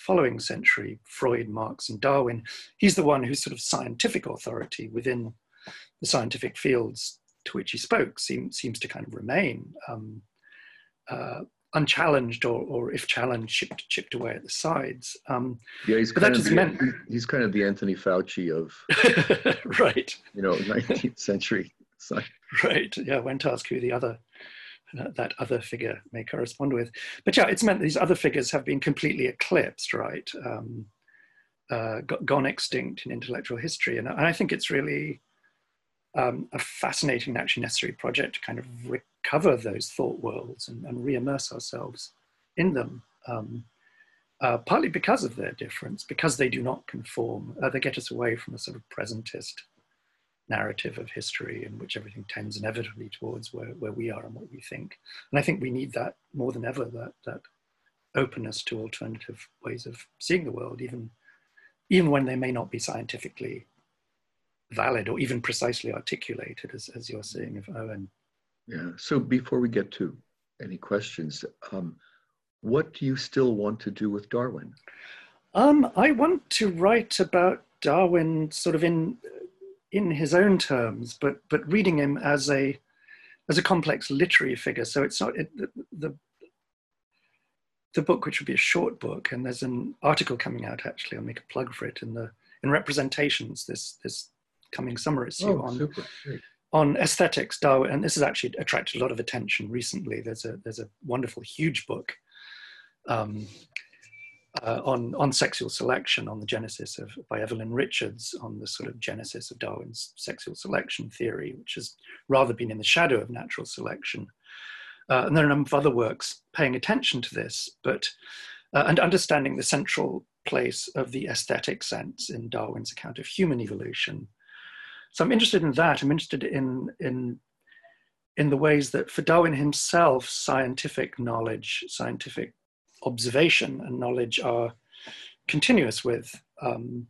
following century, Freud, Marx, and Darwin, he's the one whose sort of scientific authority within the scientific fields to which he spoke seem, seems to kind of remain um, uh, unchallenged or, or if challenged, chipped, chipped away at the sides. Um, yeah, he's kind, of the, meant... he's kind of the Anthony Fauci of, [LAUGHS] right. You know, [LAUGHS] 19th century. Science. Right. Yeah. When to ask who the other that other figure may correspond with. But yeah, it's meant these other figures have been completely eclipsed, right? Um, uh, gone extinct in intellectual history. And, and I think it's really um, a fascinating, actually necessary project to kind of recover those thought worlds and, and re-immerse ourselves in them. Um, uh, partly because of their difference, because they do not conform. Uh, they get us away from a sort of presentist narrative of history in which everything tends inevitably towards where, where we are and what we think. And I think we need that more than ever, that, that openness to alternative ways of seeing the world, even, even when they may not be scientifically valid or even precisely articulated, as, as you're saying of Owen. Yeah, so before we get to any questions, um, what do you still want to do with Darwin? Um, I want to write about Darwin sort of in in his own terms, but but reading him as a as a complex literary figure. So it's not it, the, the the book, which would be a short book, and there's an article coming out actually. I'll make a plug for it in the in Representations this this coming summer issue oh, on on aesthetics. Darwin, and this has actually attracted a lot of attention recently. There's a there's a wonderful, huge book um, uh, on, on sexual selection, on the genesis of, by Evelleen Richards, on the sort of genesis of Darwin's sexual selection theory, which has rather been in the shadow of natural selection. Uh, and there are a number of other works paying attention to this, but uh, and understanding the central place of the aesthetic sense in Darwin's account of human evolution. So I'm interested in that. I'm interested in in in the ways that for Darwin himself, scientific knowledge, scientific observation and knowledge are continuous with um,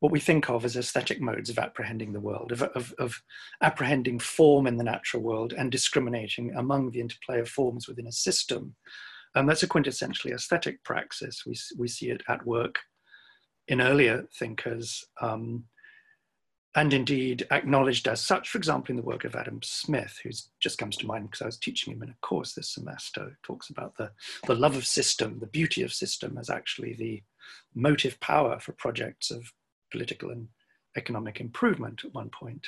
what we think of as aesthetic modes of apprehending the world, of, of, of, apprehending form in the natural world and discriminating among the interplay of forms within a system. And that's a quintessentially aesthetic praxis. We, we see it at work in earlier thinkers. Um, and indeed acknowledged as such, for example, in the work of Adam Smith, who's just comes to mind because I was teaching him in a course this semester, talks about the, the love of system, the beauty of system as actually the motive power for projects of political and economic improvement at one point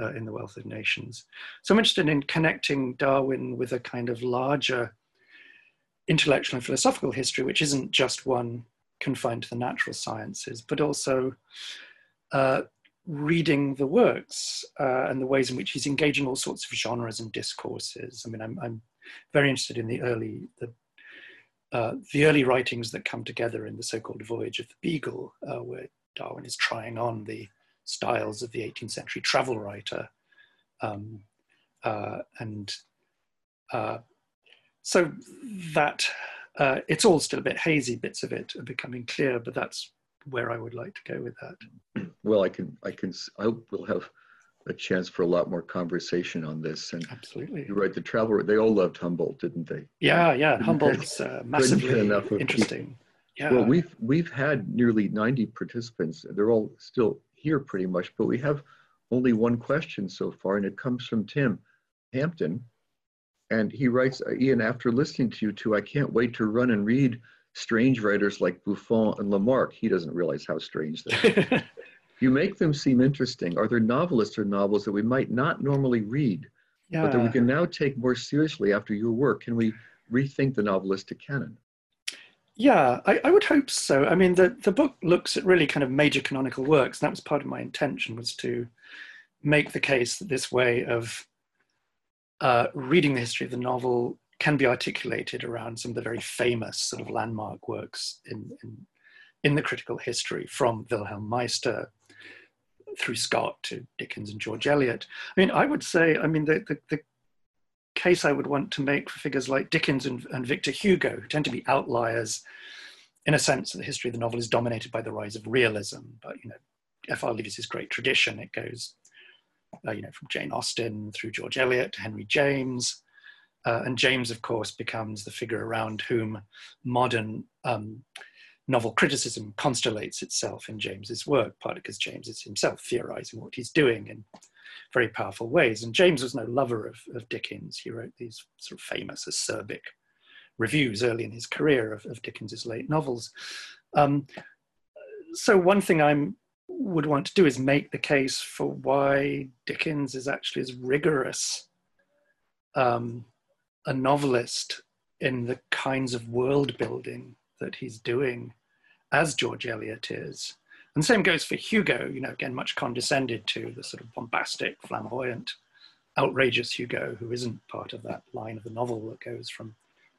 uh, in the Wealth of Nations. So I'm interested in connecting Darwin with a kind of larger intellectual and philosophical history, which isn't just one confined to the natural sciences, but also uh, reading the works uh, and the ways in which he's engaging all sorts of genres and discourses. I mean, I'm, I'm very interested in the early the uh, the early writings that come together in the so-called Voyage of the Beagle, uh, where Darwin is trying on the styles of the 18th century travel writer, um, uh, and uh, so that uh, it's all still a bit hazy. Bits of it are becoming clear, but that's where I would like to go with that. Well, I can, I can, I hope we'll have a chance for a lot more conversation on this. And absolutely, you're right. The travel, they all loved Humboldt, didn't they? Yeah, yeah. Humboldt's [LAUGHS] uh, massively interesting. People. Yeah. Well, we've we've had nearly 90 participants. They're all still here pretty much, but we have only one question so far, and it comes from Tim Hampton. And he writes, Ian, after listening to you two, I can't wait to run and read strange writers like Buffon and Lamarck. He doesn't realize how strange they are. [LAUGHS] you make them seem interesting. Are there novelists or novels that we might not normally read, yeah. but that we can now take more seriously after your work? Can we rethink the novelistic canon? Yeah, I, I, would hope so. I mean, the, the book looks at really kind of major canonical works. And that was part of my intention was to make the case that this way of uh, reading the history of the novel can be articulated around some of the very famous sort of landmark works in, in, in the critical history from Wilhelm Meister through Scott to Dickens and George Eliot. I mean, I would say, I mean, the, the, the case I would want to make for figures like Dickens and, and Victor Hugo, who tend to be outliers in a sense that the history of the novel is dominated by the rise of realism. But, you know, F.R. Leavis's great tradition, it goes, uh, you know, from Jane Austen through George Eliot to Henry James. Uh, and James, of course, becomes the figure around whom modern um, novel criticism constellates itself in James's work, partly because James is himself theorizing what he's doing in very powerful ways. And James was no lover of, of Dickens. He wrote these sort of famous acerbic reviews early in his career of, of Dickens's late novels. Um, so one thing I would want to do is make the case for why Dickens is actually as rigorous um, a novelist in the kinds of world building that he's doing as George Eliot is. And same goes for Hugo, you know, again, much condescended to the sort of bombastic, flamboyant, outrageous Hugo, who isn't part of that line of the novel that goes from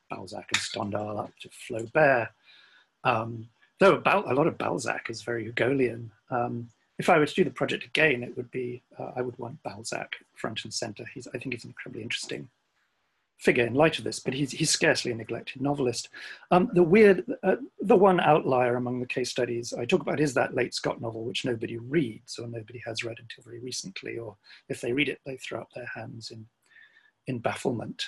Balzac and Stendhal up to Flaubert. Um, though about, a lot of Balzac is very Hugolian. Um, if I were to do the project again, it would be, uh, I would want Balzac front and center. He's, I think he's incredibly interesting figure in light of this, but he's, he's scarcely a neglected novelist. Um, the weird, uh, the one outlier among the case studies I talk about is that late Scott novel, which nobody reads or nobody has read until very recently, or if they read it, they throw up their hands in, in bafflement.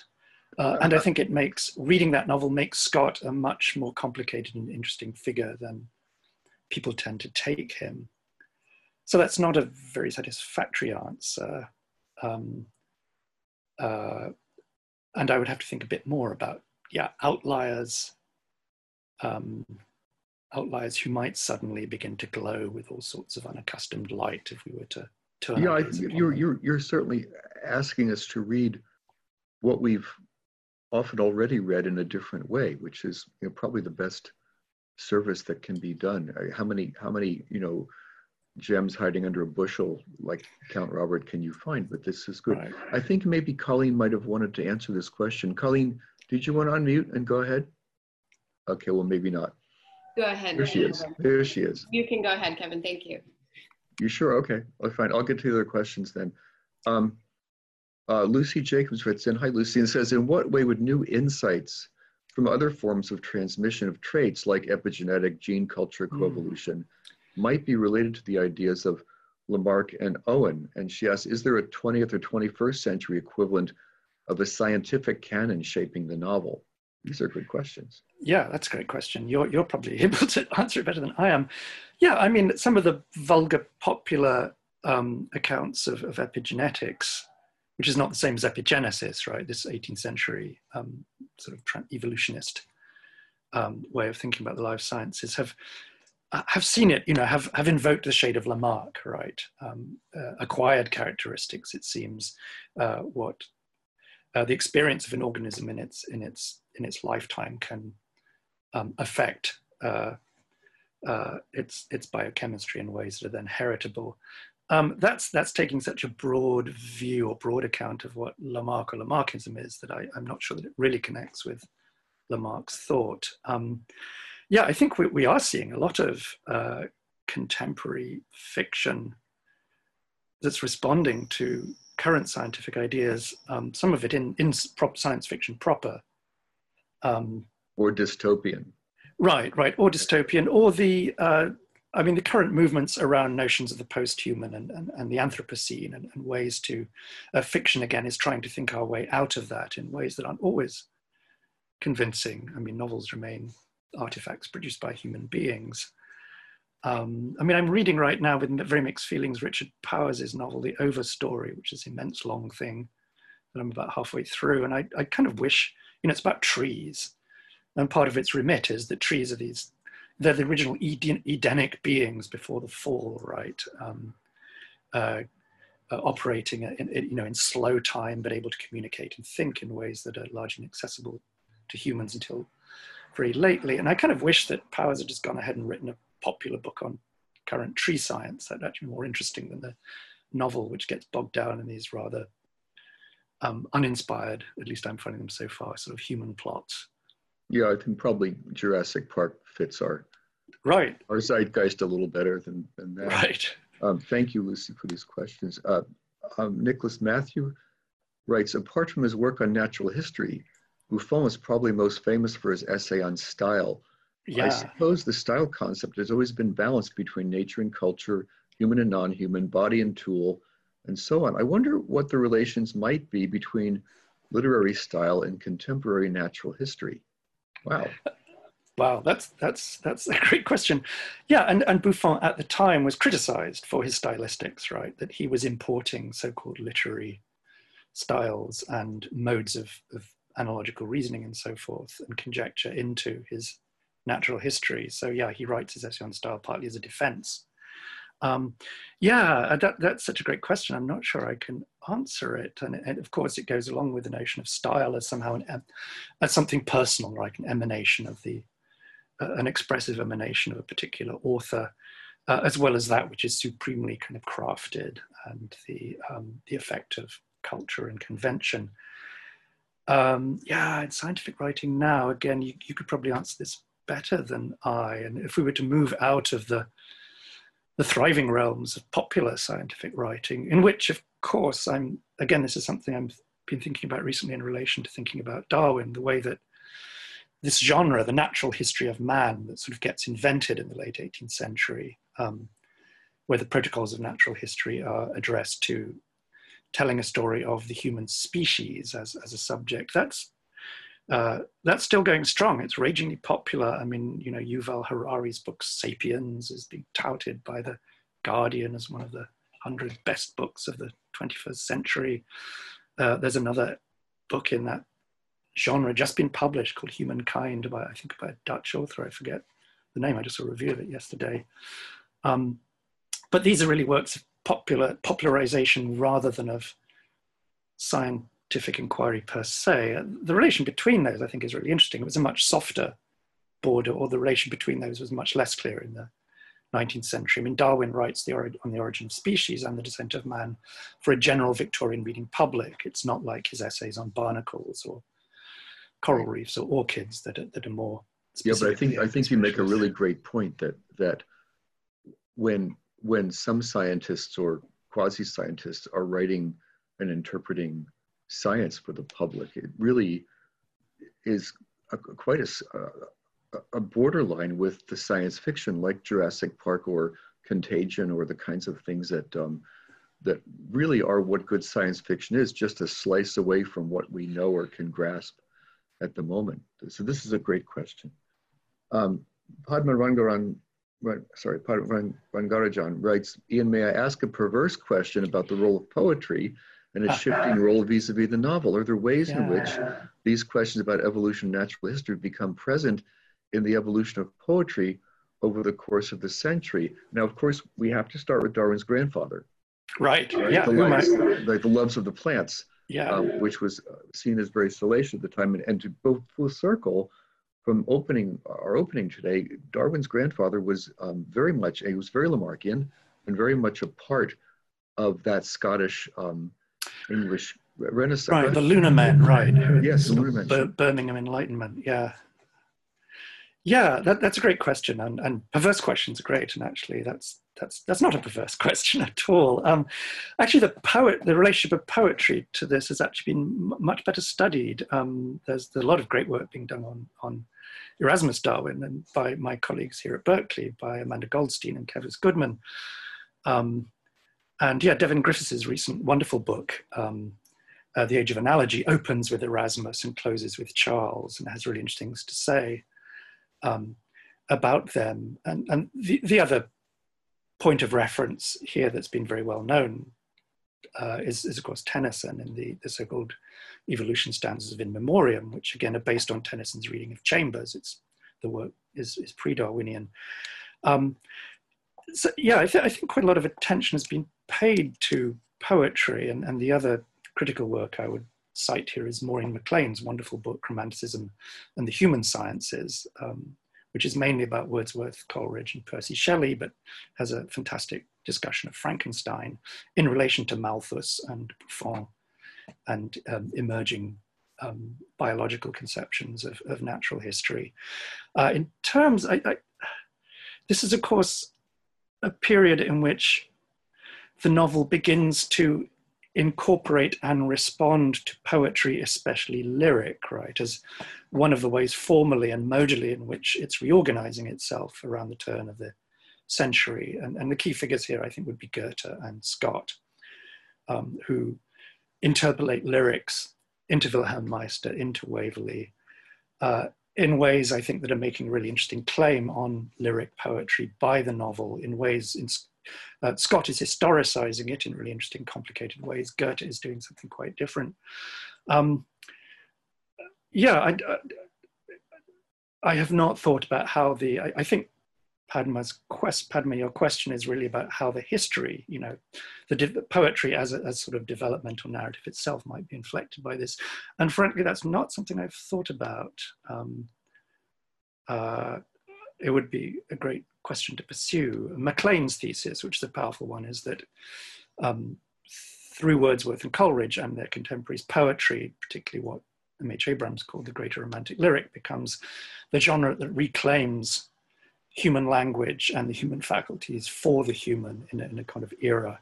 Uh, and I think it makes, reading that novel makes Scott a much more complicated and interesting figure than people tend to take him. So that's not a very satisfactory answer. Um, uh, and I would have to think a bit more about yeah outliers, um, outliers who might suddenly begin to glow with all sorts of unaccustomed light if we were to turn. Yeah, I, you're you're you're certainly asking us to read what we've often already read in a different way, which is you know, probably the best service that can be done. How many how many you know gems hiding under a bushel like Count Robert can you find? But this is good. Right. I think maybe Colleen might have wanted to answer this question. Colleen, did you want to unmute and go ahead? Okay, well, maybe not. Go ahead. There she is. There she is. You can go ahead, Kevin. Thank you. You sure? Okay, I'll fine. I'll get to the other questions then. Um, uh, Lucy Jacobs writes in, hi Lucy, and says, in what way would new insights from other forms of transmission of traits like epigenetic, gene culture, hmm. coevolution, mm might be related to the ideas of Lamarck and Owen. And she asks, is there a 20th or 21st century equivalent of a scientific canon shaping the novel? These are good questions. Yeah, that's a great question. You're, you're probably [LAUGHS] able to answer it better than I am. Yeah, I mean, some of the vulgar popular um, accounts of, of, epigenetics, which is not the same as epigenesis, right? This 18th century um, sort of evolutionist um, way of thinking about the life sciences, have have seen it, you know, have, have invoked the shade of Lamarck, right? Um, uh, acquired characteristics, it seems, uh, what uh, the experience of an organism in its in its in its lifetime can um, affect uh, uh, its its biochemistry in ways that are then heritable. Um, that's that's taking such a broad view or broad account of what Lamarck or Lamarckism is that I, am not sure that it really connects with Lamarck's thought. Yeah, I think we, we are seeing a lot of uh, contemporary fiction that's responding to current scientific ideas, um, some of it in, in prop science fiction proper. Um, or dystopian. Right, right, or dystopian, or the, uh, I mean, the current movements around notions of the post-human and, and, and the Anthropocene and, and ways to, uh, fiction again is trying to think our way out of that in ways that aren't always convincing. I mean, novels remain artifacts produced by human beings. Um, I mean, I'm reading right now with very mixed feelings Richard Powers' novel, The Overstory, which is an immense long thing that I'm about halfway through. And I, I kind of wish, you know, it's about trees. And part of its remit is that trees are these they're the original Eden, Edenic beings before the fall, right? Um, uh, uh, operating in, in, you know, in slow time, but able to communicate and think in ways that are largely inaccessible to humans until very lately. And I kind of wish that Powers had just gone ahead and written a popular book on current tree science. That'd actually be more interesting than the novel, which gets bogged down in these rather um, uninspired, at least I'm finding them so far, sort of human plots. Yeah, I think probably Jurassic Park fits our right our zeitgeist a little better than, than that. Right. Um, thank you, Lucy, for these questions. Uh, um, Nicholas Matthew writes, apart from his work on natural history, Buffon is probably most famous for his essay on style. Yeah. I suppose the style concept has always been balanced between nature and culture, human and non-human, body and tool, and so on. I wonder what the relations might be between literary style and contemporary natural history. Wow. Wow, that's that's that's a [LAUGHS] great question. Yeah, and, and Buffon at the time was criticized for his stylistics, right? That he was importing so-called literary styles and modes of, of analogical reasoning and so forth and conjecture into his natural history. So yeah, he writes his essay on style partly as a defense um, yeah, uh, that, that's such a great question. I'm not sure I can answer it. And, and of course, it goes along with the notion of style as somehow an, as something personal, like an emanation of the, uh, an expressive emanation of a particular author, uh, as well as that which is supremely kind of crafted and the, um, the effect of culture and convention. Um, yeah, in scientific writing now, again, you, you could probably answer this better than I. And if we were to move out of the the thriving realms of popular scientific writing, in which, of course, I'm, again, this is something I've been thinking about recently in relation to thinking about Darwin, the way that this genre, the natural history of man, that sort of gets invented in the late 18th century, um, where the protocols of natural history are addressed to telling a story of the human species as, as a subject, that's uh, that's still going strong. It's ragingly popular. I mean, you know, Yuval Harari's book *Sapiens* is being touted by the Guardian as one of the hundred best books of the 21st century. Uh, there's another book in that genre just been published called *Humankind* by I think by a Dutch author. I forget the name. I just saw a review of it yesterday. Um, but these are really works of popular popularization rather than of scientific inquiry per se. The relation between those, I think, is really interesting. It was a much softer border, or the relation between those was much less clear in the 19th century. I mean, Darwin writes the on the origin of species and the descent of man for a general Victorian reading public. It's not like his essays on barnacles or coral reefs or orchids that are, that are more. Yeah, but I think I think you make a really great point that that when when some scientists or quasi scientists are writing and interpreting science for the public. It really is a, quite a, a borderline with the science fiction like Jurassic Park or Contagion or the kinds of things that um, that really are what good science fiction is, just a slice away from what we know or can grasp at the moment. So this is a great question. Um, Padma Rangaran, sorry, Padma Rangarajan writes, Ian, may I ask a perverse question about the role of poetry and its shifting role vis-a-vis the novel? Are there ways yeah. in which these questions about evolution and natural history become present in the evolution of poetry over the course of the century? Now, of course, we have to start with Darwin's grandfather. Right. right? Yeah. The loves, like the loves of the plants. Yeah. Um, which was uh, seen as very salacious at the time, and, and to go full circle from opening our opening today, Darwin's grandfather was um, very much he was very Lamarckian and very much a part of that Scottish um, English Renaissance. Right, the Lunar Men, right? Yes, the Lunar Men. Birmingham Enlightenment, yeah. Yeah, that, that's a great question, and, and perverse questions are great. And actually, that's that's that's not a perverse [LAUGHS] question at all. Um, actually, the poet, the relationship of poetry to this has actually been much better studied. Um, there's, there's, a lot of great work being done on on Erasmus Darwin and by my colleagues here at Berkeley, by Amanda Goldstein and Kevis Goodman. Um, and yeah, Devin Griffiths' recent wonderful book, um, uh, The Age of Analogy, opens with Erasmus and closes with Charles, and has really interesting things to say um, about them. And, and the, the other point of reference here that's been very well known uh, is, is, of course, Tennyson and the, the so-called evolution stanzas of In Memoriam, which again are based on Tennyson's reading of Chambers. It's the work is, is pre-Darwinian. Um, so yeah, I, th- I, think quite a lot of attention has been paid to poetry, and, and the other critical work I would cite here is Maureen McLane's wonderful book, Romanticism and the Human Sciences, um, which is mainly about Wordsworth, Coleridge, and Percy Shelley, but has a fantastic discussion of Frankenstein in relation to Malthus and Buffon and um, emerging um, biological conceptions of, of natural history. Uh, in terms, I, I, this is, of course, a period in which the novel begins to incorporate and respond to poetry, especially lyric, right, as one of the ways formally and modally in which it's reorganizing itself around the turn of the century. And, and the key figures here, I think, would be Goethe and Scott, um, who interpolate lyrics into Wilhelm Meister, into Waverley, uh, in ways I think that are making a really interesting claim on lyric poetry by the novel, in ways in, uh, Scott is historicizing it in really interesting, complicated ways. Goethe is doing something quite different. Um, yeah, I, I, have not thought about how the, I, I think Padma's quest, Padma, your question is really about how the history, you know, the poetry as a as sort of developmental narrative itself might be inflected by this. And frankly, that's not something I've thought about. Um, uh, it would be a great question to pursue. McLane's thesis, which is a powerful one, is that um, through Wordsworth and Coleridge and their contemporaries' poetry, particularly what M.H. Abrams called the greater romantic lyric, becomes the genre that reclaims human language and the human faculties for the human in a, in a kind of era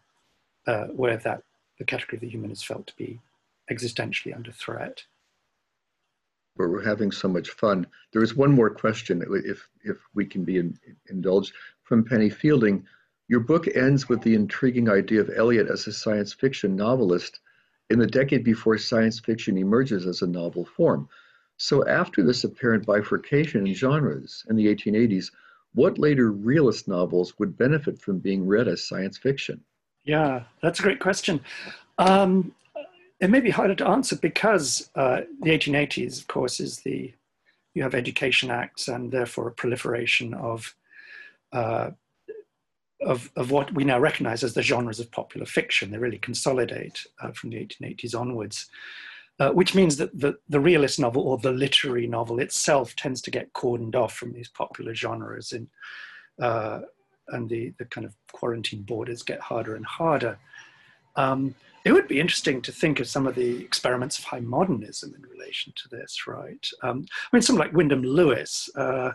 uh, where that the category of the human is felt to be existentially under threat. We're having so much fun. There is one more question, if if we can be in, indulged, from Penny Fielding. Your book ends with the intriguing idea of Eliot as a science fiction novelist in the decade before science fiction emerges as a novel form. So after this apparent bifurcation in genres in the 1880s, what later realist novels would benefit from being read as science fiction? Yeah, that's a great question. Um, it may be harder to answer because uh, the 1880s, of course, is the you have education acts and therefore a proliferation of uh, of, of what we now recognize as the genres of popular fiction. They really consolidate uh, from the 1880s onwards uh, which means that the, the realist novel or the literary novel itself tends to get cordoned off from these popular genres and, uh, and the, the kind of quarantine borders get harder and harder. Um, it would be interesting to think of some of the experiments of high modernism in relation to this, right? Um, I mean, someone like Wyndham Lewis uh,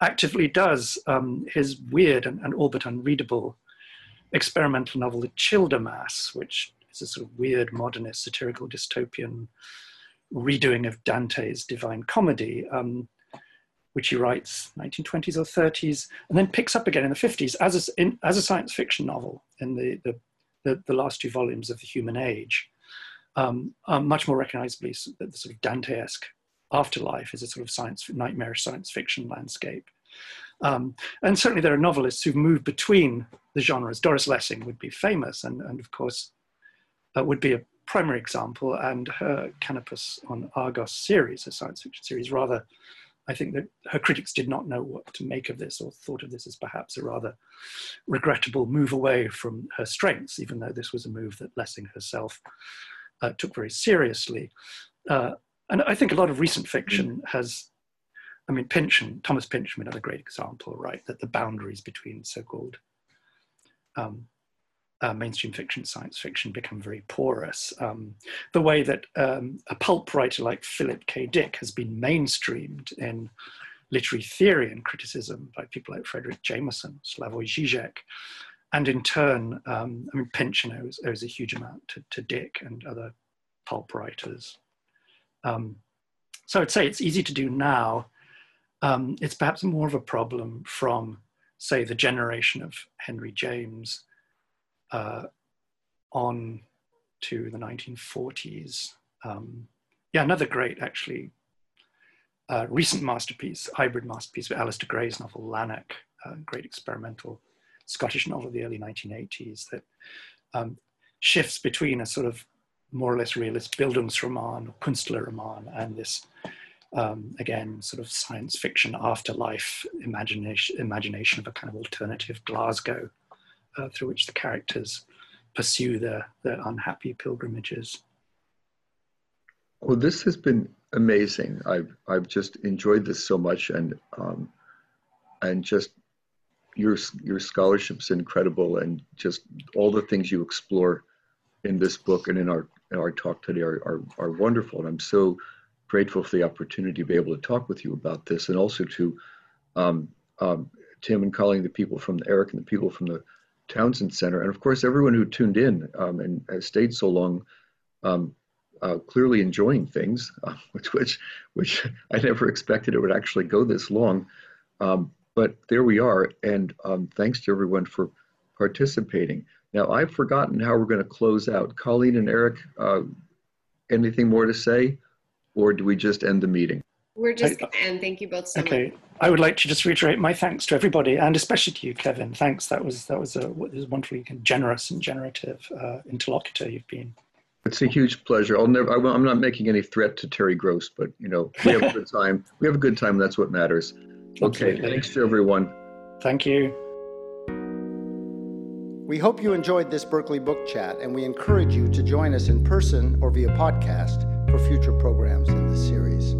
actively does um, his weird and, and, all but unreadable experimental novel, The Childermass, which is a sort of weird modernist satirical dystopian redoing of Dante's Divine Comedy, um, which he writes 1920s or 30s, and then picks up again in the 50s as a, in, as a science fiction novel in the, the, the, the, last two volumes of The Human Age. Um, um, much more recognizably, the, the sort of Dante-esque afterlife is a sort of science, nightmarish science fiction landscape. Um, and certainly there are novelists who've moved between the genres. Doris Lessing would be famous, and, and of course, uh, would be a primary example, and her Canopus on Argos series, a science fiction series, rather, I think that her critics did not know what to make of this or thought of this as perhaps a rather regrettable move away from her strengths, even though this was a move that Lessing herself uh, took very seriously. Uh, and I think a lot of recent fiction has, I mean, Pynchon, Thomas Pynchon, another great example, right? That the boundaries between so called um, uh, mainstream fiction, science fiction become very porous. Um, the way that um, a pulp writer like Philip K. Dick has been mainstreamed in literary theory and criticism by people like Fredric Jameson, Slavoj Žižek, and in turn, um, I mean, Pynchon owes, owes, a huge amount to, to, Dick and other pulp writers. Um, so I'd say it's easy to do now. Um, it's perhaps more of a problem from, say, the generation of Henry James uh, on to the 1940s. Um, yeah, another great, actually, uh, recent masterpiece, hybrid masterpiece, with Alasdair Gray's novel Lanark, a great experimental Scottish novel of the early 1980s that um, shifts between a sort of more or less realist Bildungsroman, or Kunstlerroman, and this, um, again, sort of science fiction afterlife imagination, imagination of a kind of alternative Glasgow uh, through which the characters pursue their, their unhappy pilgrimages. Well, this has been amazing. I've I've just enjoyed this so much, and um, and just your your scholarship's incredible, and just all the things you explore in this book and in our in our talk today are, are are wonderful. And I'm so grateful for the opportunity to be able to talk with you about this, and also to um, um, Tim and Colleen, the people from the Eric and the people from the Townsend Center, and of course everyone who tuned in um, and has stayed so long. Um, uh, clearly enjoying things, uh, [LAUGHS] which which which [LAUGHS] I never expected it would actually go this long. Um, but there we are, and um, thanks to everyone for participating. Now I've forgotten how we're going to close out. Colleen and Eric, uh, anything more to say, or do we just end the meeting? We're just going to end. Thank you both so okay. much. I would like to just reiterate my thanks to everybody, and especially to you, Kevin. Thanks. That was that was a was wonderfully generous and generative uh, interlocutor you've been. It's a huge pleasure. I'll never. I, am not making any threat to Terry Gross, but you know, we have a good time. We have a good time. That's what matters. Okay. Absolutely. Thanks to everyone. Thank you. We hope you enjoyed this Berkeley Book Chat, and we encourage you to join us in person or via podcast for future programs in the series.